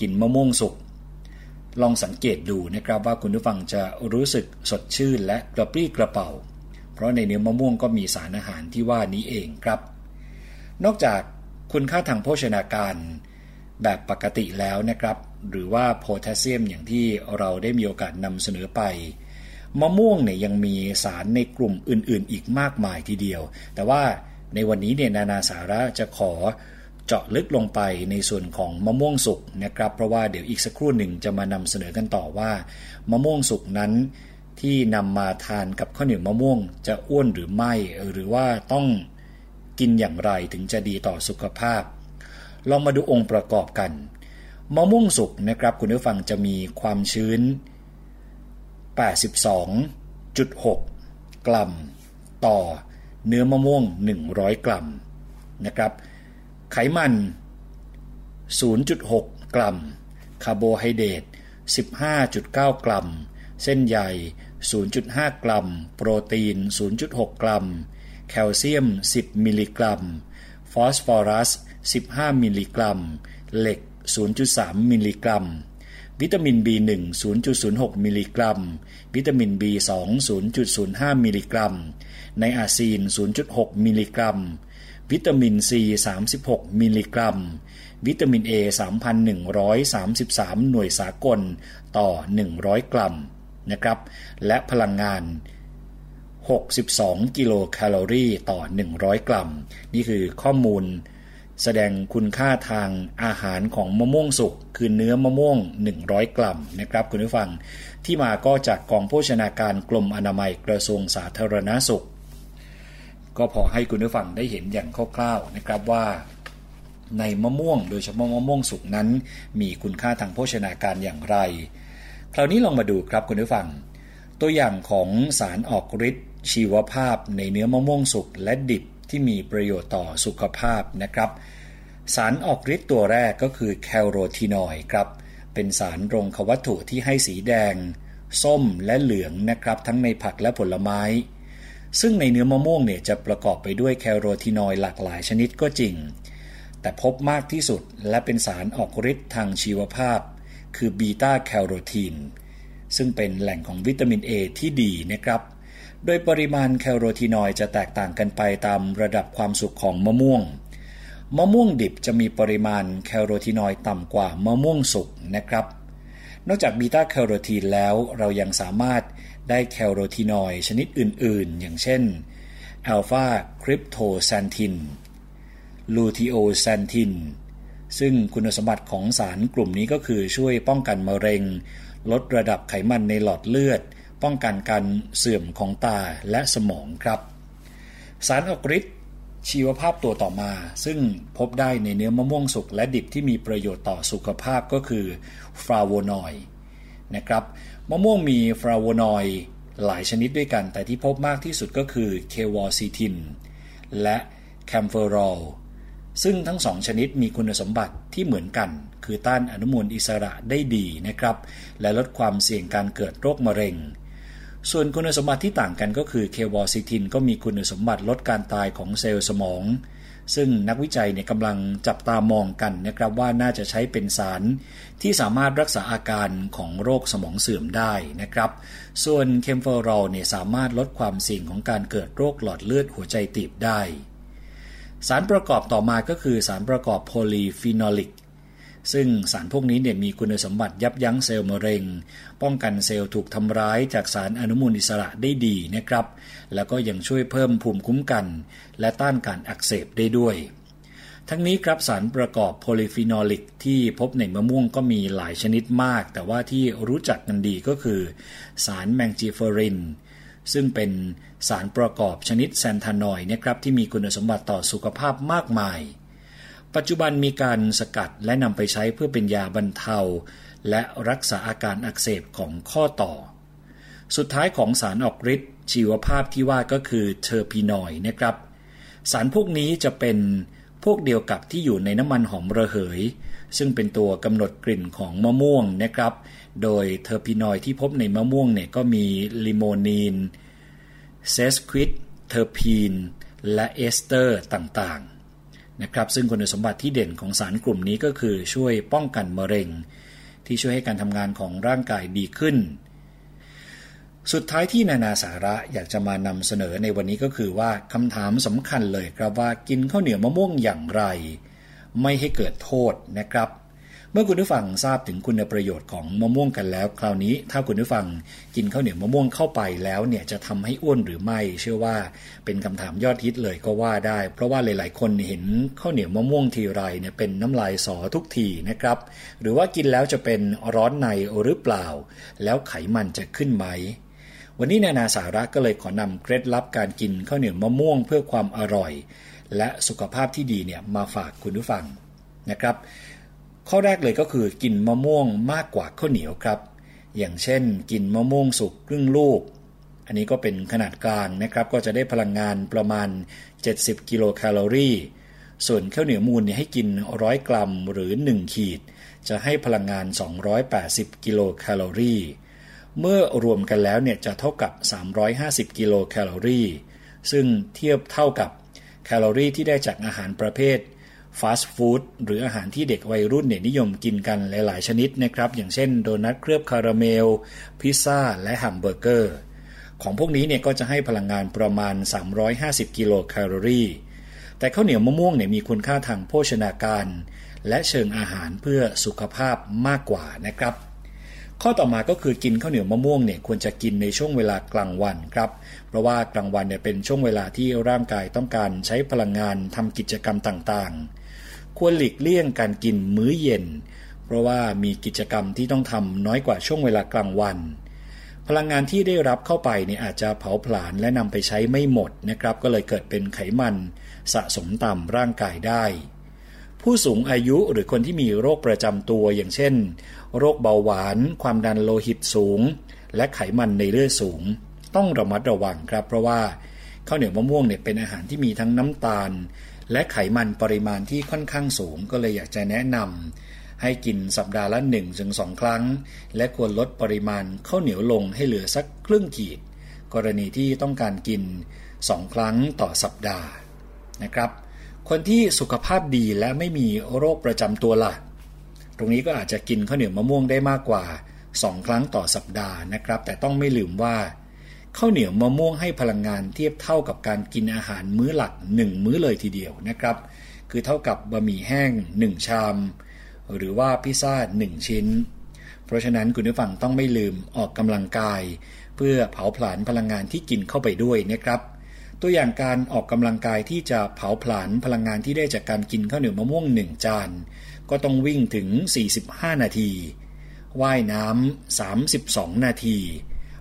กินมะม่วงสุกลองสังเกตดูนะครับว่าคุณผู้ฟังจะรู้สึกสดชื่นและกระปรี้กระเป๋า เพราะในเนื้อมะม่วงก็มีสารอาหารที่ว่านี้เองครับ นอกจากคุณค่าทางโภชนาการแบบปกติแล้วนะครับ หรือว่าโพแทสเซียมอย่างที่เราได้มีโอกาสนำเสนอไป มะม่วงเนี่ยยังมีสารในกลุ่มอื่นๆ อีกมากมายทีเดียว แต่ว่าในวันนี้เนี่ยนานาสาระจะขอเจาะลึกลงไปในส่วนของมะม่วงสุกนะครับ เพราะว่าเดี๋ยวอีกสักครู่หนึ่งจะมานำเสนอกันต่อว่า มะม่วงสุกนั้นที่นำมาทานกับข้าวเหนียวมะม่วงจะอ้วนหรือไม่ หรือว่าต้อง กินอย่างไรถึงจะดีต่อสุขภาพ ลองมาดูองค์ประกอบกัน มะม่วงสุกนะครับคุณผู้ฟังจะมีความชื้น 82.6 กรัม ต่อเนื้อมะม่วง 100 กรัมนะครับ ไขมัน 0.6 กรัม คาร์โบไฮเดรต 15.9 กรัม เส้นใย 0.5 กรัม โปรตีน 0.6 กรัม แคลเซียม 10 มิลลิกรัม ฟอสฟอรัส 15 มิลลิกรัม เหล็ก 0.3 มิลลิกรัม วิตามิน B1 0.06 มิลลิกรัม วิตามิน B2 0.05 มิลลิกรัม ไนอาซีน 0.6 มิลลิกรัม วิตามิน C 36 มิลลิกรัม วิตามิน A 3,133 หน่วยสากลต่อ 100 กรัมนะครับ และพลังงาน 62 กิโลแคลอรี่ต่อ 100 กรัม นี่คือข้อมูลแสดงคุณค่าทางอาหารของมะม่วงสุกคือเนื้อมะม่วง 100 กรัมนะครับคุณผู้ฟัง ที่มาก็จากกองโภชนาการกรมอนามัยกระทรวงสาธารณาสุข ก็พอให้คุณผู้ฟังได้เห็นอย่างคร่าวๆนะครับว่าในมะม่วง โดยเฉพาะมะม่วงสุกนั้น มีคุณค่าทางโภชนาการอย่างไร คราวนี้ลองมาดูครับคุณผู้ฟัง ตัวอย่างของสารออกฤทธิ์ ชีวภาพในเนื้อมะม่วงสุกและดิบที่มีประโยชน์ต่อสุขภาพนะครับ สารออกฤทธิ์ตัวแรกก็คือแคลโรทีนอยครับ เป็นสารรงควัตถุที่ให้สีแดง ส้มและเหลืองนะครับ ทั้งในผักและผลไม้ ซึ่งในเนื้อมะม่วงเนี่ยจะประกอบไปด้วยแคลโรทีนอยหลากหลายชนิดก็จริง แต่พบมากที่สุดและเป็นสารออกฤทธิ์ทางชีวภาพ คือบีตาแคลโรทีนซึ่งเป็นแหล่งของวิตามิน A ที่ดีนะครับ โดยปริมาณแคลโรทีนอยจะแตกต่างกันไปตามระดับความสุขของมะม่วง มะม่วงดิบจะมีปริมาณแคลโรทีนอยต่ำกว่ามะม่วงสุกนะครับ นอกจากบีตาแคลโรทีนแล้วเรายังสามารถได้แคลโรทีนอยชนิดอื่นๆ อย่างเช่นอัลฟาคริปโตแซนทิน ลูทีโอแซนทิน ซึ่งคุณสมบัติของสารกลุ่มนี้ก็คือช่วยป้องกันมะเร็ง ลดระดับไขมันในหลอดเลือด ป้องกันการเสื่อมของตาและสมองครับ สารออกฤทธิ์ชีวภาพตัวต่อมา ซึ่งพบได้ในเนื้อมะม่วงสุกและดิบที่มีประโยชน์ต่อสุขภาพก็คือฟลาโวนอยด์นะครับมะม่วงมีฟลาโวนอยด์หลายชนิดด้วยกัน แต่ที่พบมากที่สุดก็คือเควอซิทิน และแคมเฟอรอลซึ่งทั้งสองชนิดมีคุณสมบัติที่เหมือนกัน คือต้านอนุมูลอิสระได้ดีนะครับ และลดความเสี่ยงการเกิดโรคมะเร็ง ส่วนคุณสมบัติที่ต่างกันก็คือเควอซิทินก็มีคุณสมบัติลดการตายของเซลล์สมอง ซึ่งนักวิจัยเนี่ยกำลังจับตามองกันนะครับว่าน่าจะใช้เป็นสารที่สามารถรักษาอาการของโรคสมองเสื่อมได้นะครับ ส่วนแคมเฟอรอลเนี่ยสามารถลดความเสี่ยงของการเกิดโรคหลอดเลือดหัวใจตีบได้ สารประกอบต่อมาก็คือสารประกอบโพลีฟีนอลิก ซึ่งสารพวกนี้เนี่ยมีคุณสมบัติยับยั้งเซลล์มะเร็ง ป้องกันเซลล์ถูกทำร้ายจากสารอนุมูลอิสระได้ดีนะครับ แล้วก็ยังช่วยเพิ่มภูมิคุ้มกัน และต้านการอักเสบได้ด้วย ทั้งนี้ครับสารประกอบ polyphenolic ที่พบในมะม่วงก็มีหลายชนิดมาก แต่ว่าที่รู้จักกันดีก็คือ สาร mangiferin ซึ่งเป็นสารประกอบชนิด xanthonoid นะครับที่มีคุณสมบัติต่อสุขภาพมากมาย ปัจจุบันมีการสกัดและนำไปใช้เพื่อเป็นยาบรรเทา และรักษาอาการอักเสบของข้อต่อ สุดท้ายของสารออกฤทธิ์ชีวภาพที่ว่าก็คือ terpenoid นะครับ สารพวกนี้จะเป็นพวกเดียวกับที่อยู่ในน้ำมันหอมระเหย ซึ่งเป็นตัวกำหนดกลิ่นของมะม่วงนะครับ โดย terpenoid ที่พบในมะม่วงเนี่ยก็มี limonene sesquiterpene และ ester ต่างๆ นะครับซึ่งคุณสมบัติที่เด่นของสารกลุ่มนี้ก็คือช่วยป้องกันมะเร็ง ที่ช่วยให้การทำงานของร่างกายดีขึ้น สุดท้ายที่นานาสาระอยากจะมานำเสนอในวันนี้ก็คือว่าคำถามสำคัญเลยครับว่ากินข้าวเหนียวมะม่วงอย่างไร ไม่ให้เกิดโทษนะครับ เมื่อคุณผู้ฟังทราบถึงคุณประโยชน์ของมะม่วงกันแล้ว คราวนี้ถ้าคุณผู้ฟังกินข้าวเหนียวมะม่วงเข้าไปแล้วเนี่ยจะทำให้อ้วนหรือไม่ เชื่อว่าเป็นคำถามยอดฮิตเลยก็ว่าได้ เพราะว่าหลาย ๆ คนเห็นข้าวเหนียวมะม่วงทีไรเนี่ยเป็นน้ำลายสอทุกทีนะครับ หรือว่ากินแล้วจะเป็นร้อนในหรือเปล่า แล้วไขมันจะขึ้นไหมวันนี้นานาสาระก็เลยขอนำเคล็ดลับการกินข้าวเหนียวมะม่วงเพื่อความอร่อย และสุขภาพที่ดีเนี่ยมาฝากคุณผู้ฟังนะครับ ข้อแรกเลยก็คือกินมะม่วงมากกว่าข้าวเหนียวครับ อย่างเช่น กินมะม่วงสุกครึ่งลูก อันนี้ก็เป็นขนาดกลางนะครับ ก็จะได้พลังงานประมาณ 70 กิโลแคลอรี่ ส่วนข้าวเหนียวมูลเนี่ยให้กิน100กรัมหรือ 1 ขีด จะให้พลังงาน 280 กิโลแคลอรี่ เมื่อรวมกันแล้วเนี่ยจะเท่ากับ 350 กิโลแคลอรี่ ซึ่งเทียบเท่ากับแคลอรี่ที่ได้จากอาหารประเภท ฟาสต์ฟู้ดหรืออาหารที่เด็กวัยรุ่นเนี่ยนิยมกินกันหลาย ๆ ชนิดนะครับ อย่างเช่นโดนัทเคลือบคาราเมล พิซซ่า และแฮมเบอร์เกอร์ ของพวกนี้เนี่ยก็จะให้พลังงานประมาณ 350 กิโลแคลอรี่แต่ข้าวเหนียวมะม่วงเนี่ยมีคุณค่าทางโภชนาการ และเชิงอาหารเพื่อสุขภาพมากกว่านะครับ ข้อต่อมาก็คือกินข้าวเหนียวมะม่วงเนี่ยควรจะกินในช่วงเวลากลางวันครับ เพราะว่ากลางวันเนี่ยเป็นช่วงเวลาที่ร่างกายต้องการใช้พลังงานทำกิจกรรมต่างๆ ควรหลีกเลี่ยงการกินมื้อเย็น เพราะว่ามีกิจกรรมที่ต้องทำน้อยกว่าช่วงเวลากลางวัน พลังงานที่ได้รับเข้าไปเนี่ยอาจจะเผาผลาญและนำไปใช้ไม่หมดนะครับ ก็เลยเกิดเป็นไขมันสะสมต่ำร่างกายได้ ผู้สูงอายุหรือคนที่มีโรคประจำตัวอย่างเช่น โรคเบาหวาน ความดันโลหิตสูง และไขมันในเลือดสูง ต้องระมัดระวังครับ เพราะว่าข้าวเหนียวมะม่วงเนี่ยเป็นอาหารที่มีทั้งน้ำตาล และไขมันปริมาณที่ค่อนข้างสูงก็เลยอยากจะแนะนำให้กินสัปดาห์ละ 1-2ถึงครั้ง และควรลดปริมาณข้าวเหนียวลงให้เหลือสักครึ่งขีด กรณีที่ต้องการกิน 2 ครั้งต่อสัปดาห์นะครับ คนที่สุขภาพดีและไม่มีโรคประจำตัวล่ะ ตรงนี้ก็อาจจะกินข้าวเหนียวมะม่วงได้มากกว่า 2 ครั้งต่อสัปดาห์นะครับ แต่ต้องไม่ลืมว่า ข้าวเหนียวมะม่วงให้พลังงานเทียบเท่ากับการกินอาหารมื้อหลัก 1 มื้อเลยทีเดียวนะครับ คือเท่ากับบะหมี่แห้ง 1 ชาม หรือว่าพิซซ่า 1 ชิ้น เพราะฉะนั้นคุณผู้ฟังต้องไม่ลืมออกกำลังกาย เพื่อเผาผลาญพลังงานที่กินเข้าไปด้วยนะครับ ตัวอย่างการออกกำลังกายที่จะเผาผลาญพลังงานที่ได้จากการกินข้าวเหนียวมะม่วง 1 จาน ก็ต้องวิ่งถึง 45 นาที ว่ายน้ำ32 นาที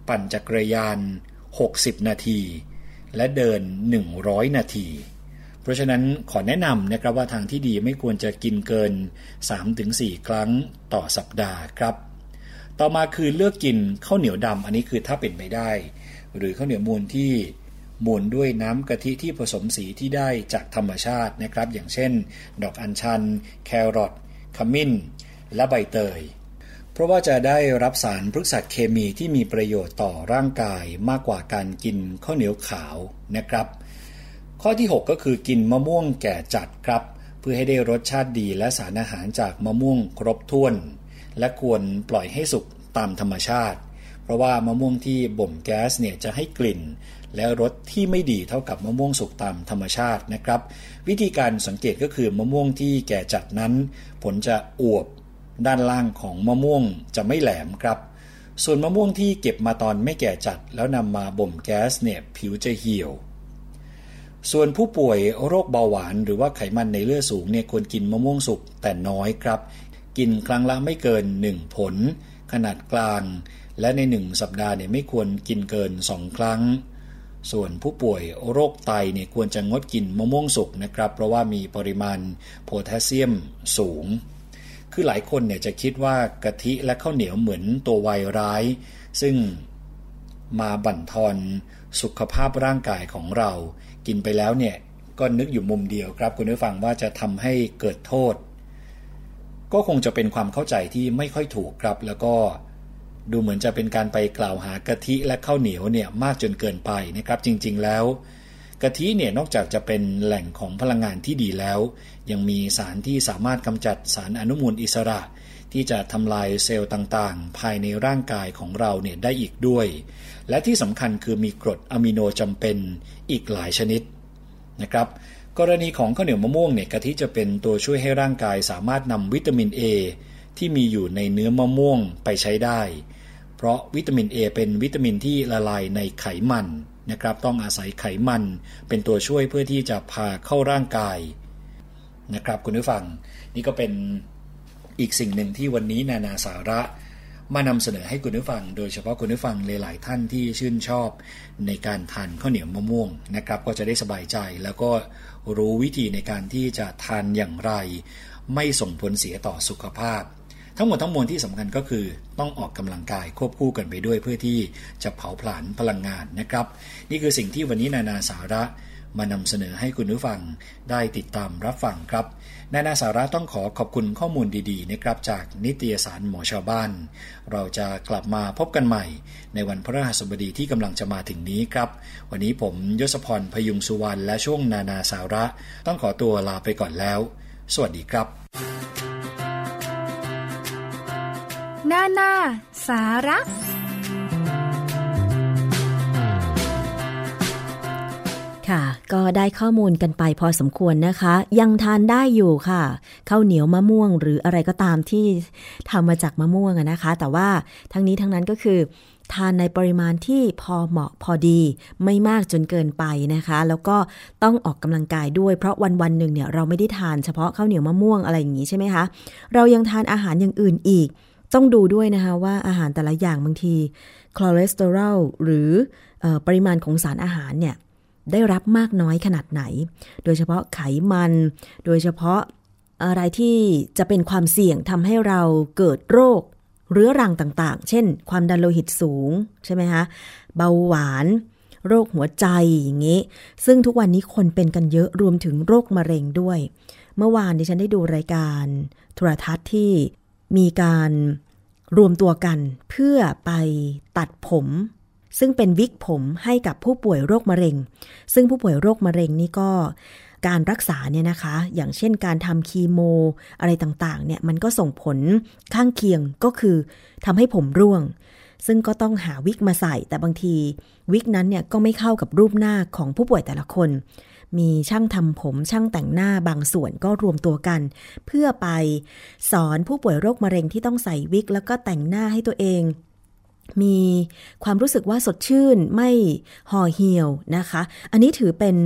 ปั่นจักรยาน 60 นาที และเดิน 100 นาที เพราะฉะนั้นขอแนะนำนะครับว่าทางที่ดีไม่ควรจะกินเกิน 3-4 ครั้งต่อสัปดาห์ครับ ต่อมาคือเลือกกินข้าวเหนียวดำอันนี้คือถ้าเป็นไปได้ หรือข้าวเหนียวมูลที่มูลด้วยน้ำกะทิที่ผสมสีที่ได้จากธรรมชาตินะครับ อย่างเช่น ดอกอัญชัน แครอทขมิ้น และใบเตย เพราะว่าจะได้รับสารพฤกษเคมีที่มีประโยชน์ต่อร่างกายมากกว่าการกินข้าวเหนียวขาวนะครับ ข้อที่ 6 ก็คือกินมะม่วงแก่จัดครับ เพื่อให้ได้รสชาติดีและสารอาหารจากมะม่วงครบถ้วน และควรปล่อยให้สุกตามธรรมชาติ เพราะว่ามะม่วงที่บ่มแก๊สเนี่ยจะให้กลิ่น และรสที่ไม่ดีเท่ากับมะม่วงสุกตามธรรมชาตินะครับ วิธีการสังเกตก็คือมะม่วงที่แก่จัดนั้น ผลจะอวบ ด้านล่างของมะม่วงจะไม่แหลมครับ ส่วนมะม่วงที่เก็บมาตอนไม่แก่จัด แล้วนำมาบ่มแก๊สเนี่ยผิวจะเหี่ยว ส่วนผู้ป่วยโรคเบาหวานหรือว่าไขมันในเลือดสูงเนี่ยควรกินมะม่วงสุกแต่น้อยครับ กินครั้งละไม่เกิน 1 ผล ขนาดกลาง และใน 1 สัปดาห์เนี่ยไม่ควรกินเกิน 2 ครั้งส่วนผู้ป่วยโรคไตเนี่ยควรจะงดกินมะม่วงสุกนะครับ เพราะว่ามีปริมาณโพแทสเซียมสูง คือหลายคนเนี่ยจะคิดว่ากะทิและข้าวเหนียวเหมือนตัววายร้าย ซึ่งมาบั่นทอนสุขภาพร่างกายของเรา กินไปแล้วเนี่ยก็นึกอยู่มุมเดียวครับ คุณผู้ฟังว่าจะทำให้เกิดโทษ ก็คงจะเป็นความเข้าใจที่ไม่ค่อยถูกครับ แล้วก็ดูเหมือนจะเป็นการไปกล่าวหากะทิและข้าวเหนียวเนี่ยมากจนเกินไปนะครับ จริง ๆ แล้ว กะทิเนี่ยนอกจากจะเป็นแหล่งของพลังงานที่ดีแล้ว ยังมีสารที่สามารถกำจัดสารอนุมูลอิสระ ที่จะทำลายเซลล์ต่างๆ ภายในร่างกายของเราเนี่ยได้อีกด้วย และที่สำคัญคือมีกรดอะมิโนจำเป็นอีกหลายชนิดนะครับกรณีของข้าวเหนียวมะม่วงเนี่ยกะทิจะเป็นตัวช่วยให้ร่างกายสามารถนำวิตามิน A ที่มีอยู่ในเนื้อมะม่วงไปใช้ได้ เพราะวิตามิน A เป็นวิตามินที่ละลายในไขมัน นะครับต้องอาศัยไขมันเป็นตัวช่วยเพื่อที่จะพาเข้าร่างกายนะครับคุณผู้ฟังนี่ก็เป็นอีกสิ่งหนึ่งที่วันนี้นานาสาระมานำเสนอให้คุณผู้ฟัง โดยเฉพาะคุณผู้ฟังหลาย ๆ ท่านที่ชื่นชอบในการทานข้าวเหนียวมะม่วงนะครับ ก็จะได้สบายใจแล้วก็รู้วิธีในการที่จะทานอย่างไร ไม่ส่งผลเสียต่อสุขภาพ ทั้งหมดทั้งมวลที่สำคัญก็คือต้องออกกำลังกายควบคู่กันไปด้วยเพื่อที่จะเผาผลาญพลังงานนะครับ นี่คือสิ่งที่วันนี้นานาสาระมานำเสนอให้คุณผู้ฟังได้ติดตามรับฟังครับนานาสาระต้องขอขอบคุณข้อมูลดีๆนะครับจากนิตยสารหมอชาวบ้าน เราจะกลับมาพบกันใหม่ ในวันพระหัสบดีที่กำลังจะมาถึงนี้ครับ วันนี้ผมยศพรพยุงสุวรรณและช่วงนานาสาระ ต้องขอตัวลาไปก่อนแล้ว สวัสดีครับ นานา สาระ ค่ะ ก็ได้ข้อมูลกันไปพอสมควรนะคะ ยังทานได้อยู่ค่ะข้าวเหนียวมะม่วงหรืออะไรก็ตามที่ทำมาจากมะม่วงนะคะ แต่ว่าทั้งนี้ทั้งนั้นก็คือ ทานในปริมาณที่พอเหมาะพอดี ไม่มากจนเกินไปนะคะ แล้วก็ต้องออกกำลังกายด้วยเพราะวันวันหนึ่งเนี่ยเราไม่ได้ทานเฉพาะข้าวเหนียวมะม่วงอะไรอย่างนี้ใช่ไหมคะเรายังทานอาหารอย่างอื่นอีก ต้องดูด้วยนะคะว่าอาหารแต่ละอย่างบางทีคอเลสเตอรอลหรือปริมาณของสารอาหารเนี่ยได้รับมากน้อยขนาดไหน โดยเฉพาะไขมัน โดยเฉพาะอะไรที่จะเป็นความเสี่ยงทำให้เราเกิดโรคเรื้อรังต่างๆ เช่น ความดันโลหิตสูงใช่ไหมคะ เบาหวาน โรคหัวใจอย่างนี้ ซึ่งทุกวันนี้คนเป็นกันเยอะรวมถึงโรคมะเร็งด้วย เมื่อวานดิฉันได้ดูรายการโทรทัศน์ที่มีการ รวมตัวกันเพื่อไปตัดผม ซึ่งเป็นวิกผมให้กับผู้ป่วยโรคมะเร็ง ซึ่งผู้ป่วยโรคมะเร็งนี่ก็การรักษาเนี่ยนะคะ อย่างเช่นการทำคีโม อะไรต่างๆ เนี่ยมันก็ส่งผลข้างเคียงก็คือทำให้ผมร่วง ซึ่งก็ต้องหาวิกมาใส่ แต่บางทีวิกนั้นเนี่ยก็ไม่เข้ากับรูปหน้าของผู้ป่วยแต่ละคน มีช่างทำผมช่างแต่งหน้าบางส่วนก็รวมตัวกัน เพื่อไปสอนผู้ป่วยโรคมะเร็งที่ต้องใส่วิก แล้วก็แต่งหน้าให้ตัวเอง มีความรู้สึกว่าสดชื่นไม่ห่อเหี่ยวนะคะ อันนี้ถือเป็น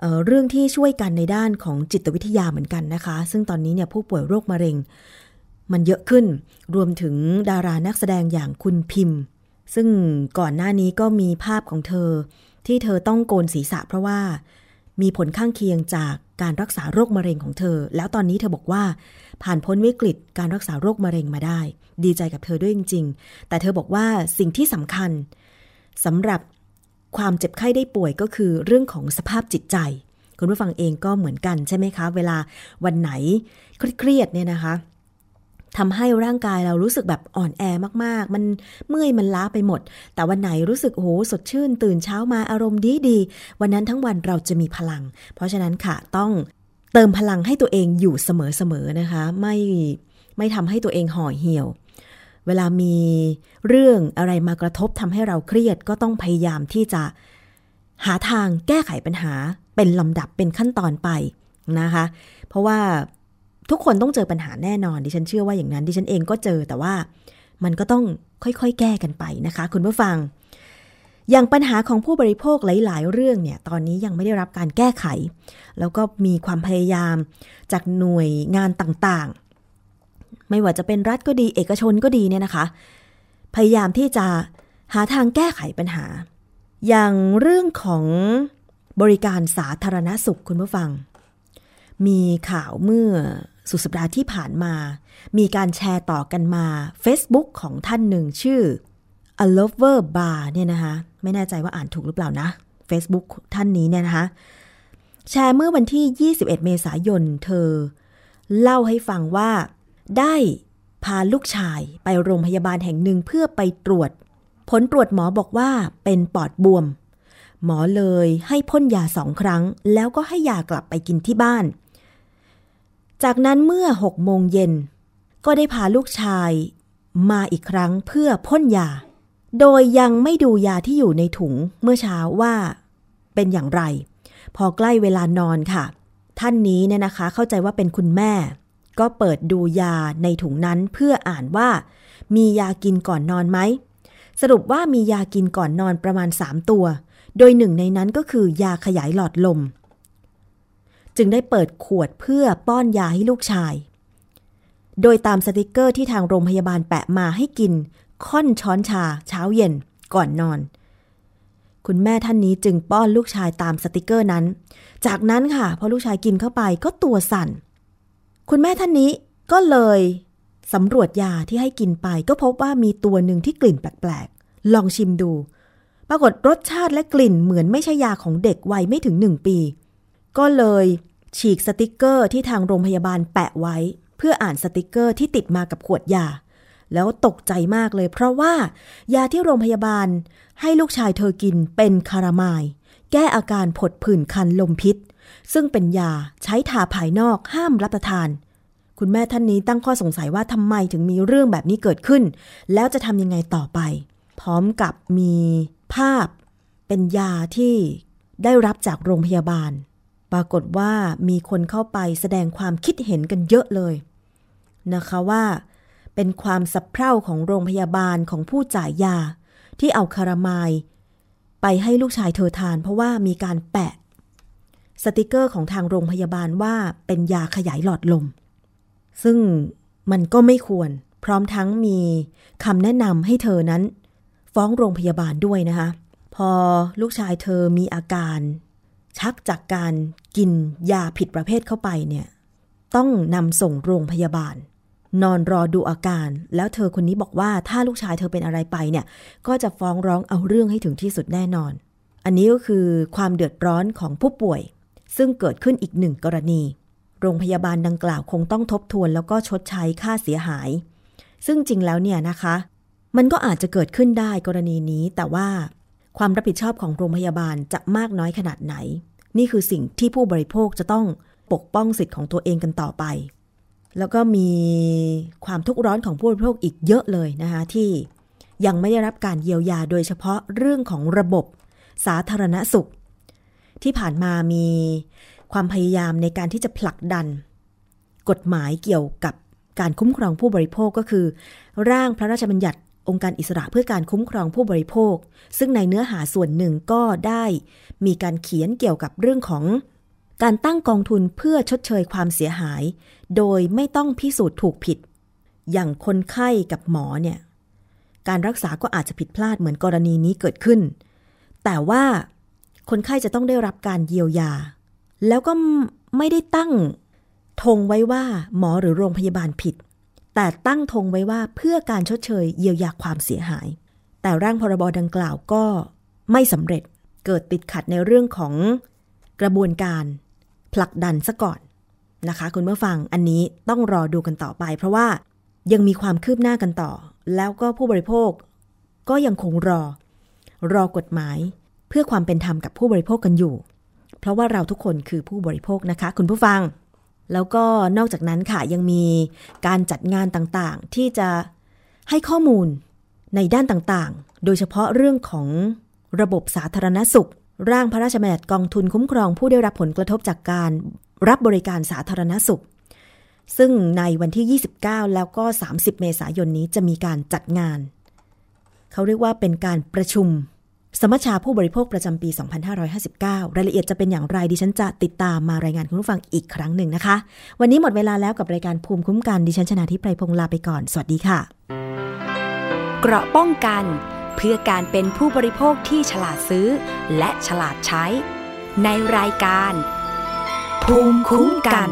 เเรื่องที่ช่วยกันในด้านของจิตวิทยาเหมือนกันนะคะ ซึ่งตอนนี้เนี่ยผู้ป่วยโรคมะเร็ง มันเยอะขึ้น รวมถึงดารานักแสดงอย่างคุณพิมพ์ ซึ่งก่อนหน้านี้ก็มีภาพของเธอที่เธอต้องโกนศีรษะเพราะว่า มีผลข้างเคียงจากการรักษาโรคมะเร็งของเธอ แล้วตอนนี้เธอบอกว่า ผ่านพ้นวิกฤตการรักษาโรคมะเร็งมาได้ ดีใจกับเธอด้วยจริง ๆ แต่เธอบอกว่าสิ่งที่สำคัญสำหรับความเจ็บไข้ได้ป่วยก็คือเรื่องของสภาพจิตใจ คุณผู้ฟังเองก็เหมือนกันใช่ไหมคะ เวลาวันไหนเครียดเนี่ยนะคะ ทำให้ร่างกายเรารู้สึกแบบอ่อนแอมากๆ มันเมื่อยมันล้าไปหมด แต่วันไหนรู้สึกโอ้โหสดชื่น ตื่นเช้ามาอารมณ์ดีดี วันนั้นทั้งวันเราจะมีพลัง เพราะฉะนั้นค่ะต้องเติมพลังให้ตัวเองอยู่เสมอๆนะคะ ไม่ไม่ทำให้ตัวเองห่อเหี่ยว เวลามีเรื่องอะไรมากระทบทำให้เราเครียดก็ต้องพยายามที่จะหาทางแก้ไขปัญหาเป็นลำดับเป็นขั้นตอนไปนะคะ เพราะว่า ทุกคนต้องเจอปัญหาแน่นอน ดิฉันเชื่อว่าอย่างนั้น ดิฉันเองก็เจอแต่ว่ามันก็ต้องค่อยๆ แก้กันไปนะคะ คุณผู้ฟัง อย่างปัญหาของผู้บริโภคหลาย ๆ เรื่องเนี่ยตอนนี้ยังไม่ได้รับการแก้ไข แล้วก็มีความพยายามจากหน่วยงานต่างๆ ไม่ว่าจะเป็นรัฐก็ดี เอกชนก็ดีเนี่ยนะคะ พยายามที่จะหาทางแก้ไขปัญหา อย่างเรื่องของบริการสาธารณสุขคุณผู้ฟัง มีข่าวเมื่อ สุดสัปดาห์ที่ผ่านมา มีการแชร์ต่อกันมา Facebook ของท่านหนึ่งชื่อ a lover bar เนี่ยนะคะ ไม่แน่ใจว่าอ่านถูกหรือเปล่านะ Facebook ท่านนี้เนี่ยนะคะ แชร์เมื่อวันที่ 21 เมษายนเธอ เล่าให้ฟังว่าได้พาลูกชายไปโรงพยาบาลแห่งหนึ่งเพื่อไปตรวจ ผลตรวจหมอบอกว่าเป็นปอดบวม หมอเลยให้พ่นยาสองครั้ง แล้วก็ให้ยากลับไปกินที่บ้าน จากนั้นเมื่อหกโมงเย็น ก็ได้พาลูกชายมาอีกครั้งเพื่อพ่นยา โดยยังไม่ดูยาที่อยู่ในถุงเมื่อเช้าว่าเป็นอย่างไร พอใกล้เวลานอนค่ะ ท่านนี้เนี่ยนะคะเข้าใจว่าเป็นคุณแม่ ก็เปิดดูยาในถุงนั้นเพื่ออ่านว่า มียากินก่อนนอนไหม สรุปว่ามียากินก่อนนอนประมาณ 3 ตัว โดยหนึ่งในนั้นก็คือยาขยายหลอดลม จึงได้เปิดขวดเพื่อป้อนยาให้ลูกชาย โดยตามสติกเกอร์ที่ทางโรงพยาบาลแปะมาให้กิน ค่อนช้อนชาเช้าเย็นก่อนนอน คุณแม่ท่านนี้จึงป้อนลูกชายตามสติกเกอร์นั้น จากนั้นค่ะพอลูกชายกินเข้าไปก็ตัวสั่น คุณแม่ท่านนี้ก็เลยสำรวจยาที่ให้กินไปก็พบว่ามีตัวหนึ่งที่กลิ่นแปลกๆ ลองชิมดู ปรากฏรสชาติและกลิ่นเหมือนไม่ใช่ยาของเด็กวัยไม่ถึงหนึ่งปี ก็เลยฉีกสติกเกอร์ที่ทางโรงพยาบาลแปะไว้ เพื่ออ่านสติกเกอร์ที่ติดมากับขวดยา แล้วตกใจมากเลยเพราะว่ายาที่โรงพยาบาลให้ลูกชายเธอกินเป็นคารามาย แก้อาการผดผื่นคันลมพิษ ซึ่งเป็นยาใช้ทาภายนอกห้ามรับประทาน คุณแม่ท่านนี้ตั้งข้อสงสัยว่าทำไมถึงมีเรื่องแบบนี้เกิดขึ้น แล้วจะทำยังไงต่อไป พร้อมกับมีภาพเป็นยาที่ได้รับจากโรงพยาบาล ปรากฏว่ามีคนเข้าไปแสดงความคิดเห็นกันเยอะเลย นะคะว่า เป็นความสับเพร่าของโรงพยาบาลของผู้จ่ายยา ที่เอาคารามายไปให้ลูกชายเธอทาน เพราะว่ามีการแปะ สติกเกอร์ของทางโรงพยาบาลว่าเป็นยาขยายหลอดลม ซึ่งมันก็ไม่ควร พร้อมทั้งมีคำแนะนำให้เธอนั้น ฟ้องโรงพยาบาลด้วยนะคะ พอลูกชายเธอมีอาการ ชักจากการกินยาผิดประเภทเข้าไปเนี่ย ต้องนำส่งโรงพยาบาล นอนรอดูอาการ แล้วเธอคนนี้บอกว่าถ้าลูกชายเธอเป็นอะไรไปเนี่ย ก็จะฟ้องร้องเอาเรื่องให้ถึงที่สุดแน่นอน อันนี้ก็คือความเดือดร้อนของผู้ป่วย ซึ่งเกิดขึ้นอีกหนึ่งกรณี โรงพยาบาลดังกล่าวคงต้องทบทวนแล้วก็ชดใช้ค่าเสียหาย ซึ่งจริงแล้วเนี่ยนะคะ มันก็อาจจะเกิดขึ้นได้กรณีนี้แต่ว่า ความรับผิดชอบของโรงพยาบาลจะมากน้อยขนาดไหน นี่คือสิ่งที่ผู้บริโภคจะต้องปกป้องสิทธิ์ของตัวเองกันต่อไป แล้วก็มีความทุกข์ร้อนของผู้บริโภคอีกเยอะเลยนะคะที่ยังไม่ได้รับการเยียวยาโดยเฉพาะเรื่องของระบบสาธารณสุข ที่ผ่านมามีความพยายามในการที่จะผลักดัน กฎหมายเกี่ยวกับการคุ้มครองผู้บริโภคก็คือ ร่างพระราชบัญญัติ องค์การอิสระเพื่อการคุ้มครองผู้บริโภค ซึ่งในเนื้อหาส่วนหนึ่งก็ได้มีการเขียนเกี่ยวกับเรื่องของ การตั้งกองทุนเพื่อชดเชยความเสียหาย โดยไม่ต้องพิสูจน์ถูกผิด อย่างคนไข้กับหมอเนี่ย การรักษาก็อาจจะผิดพลาดเหมือนกรณีนี้เกิดขึ้น แต่ว่าคนไข้จะต้องได้รับการเยียวยา แล้วก็ไม่ได้ตั้งธงไว้ว่าหมอหรือโรงพยาบาลผิด แต่ตั้งธงไว้ว่าเพื่อการชดเชยเยียวยาความเสียหาย แต่ร่างพรบดังกล่าวก็ไม่สำเร็จเกิดติดขัดในเรื่องของกระบวนการผลักดันซะก่อนนะคะ คุณเมื่อฟังอันนี้ต้องรอดูกันต่อไป เพราะว่ายังมีความคืบหน้ากันต่อ แล้วก็ผู้บริโภคก็ยังคงรอ รอกฎหมาย เพื่อความเป็นธรรมกับผู้บริโภคกันอยู่ เพราะว่าเราทุกคนคือผู้บริโภคนะคะ คุณผู้ฟัง แล้วก็นอกจากนั้นค่ะยังมีการจัดงานต่างๆ ที่จะให้ข้อมูลในด้านต่างๆ โดยเฉพาะเรื่องของระบบสาธารณสุข ร่างพระราชบัญญัติกองทุนคุ้มครองผู้ได้รับผลกระทบจากการรับบริการสาธารณสุข ซึ่งในวันที่ 29 แล้วก็ 30 เมษายนนี้จะมีการจัดงาน เขาเรียกว่าเป็นการประชุม สมัชชาผู้บริโภคประจำปี 2559 รายละเอียดจะเป็นอย่างไรดิฉันจะติดตามมารายงานคุณผู้ฟังอีกครั้งหนึ่งนะคะ วันนี้หมดเวลาแล้วกับรายการภูมิคุ้มกันดิฉันชนะทิพไพรพงศ์ลาไปก่อน สวัสดีค่ะ เกราะป้องกัน เพื่อการเป็นผู้บริโภคที่ฉลาดซื้อ และฉลาดใช้ ในรายการ ภูมิคุ้มกัน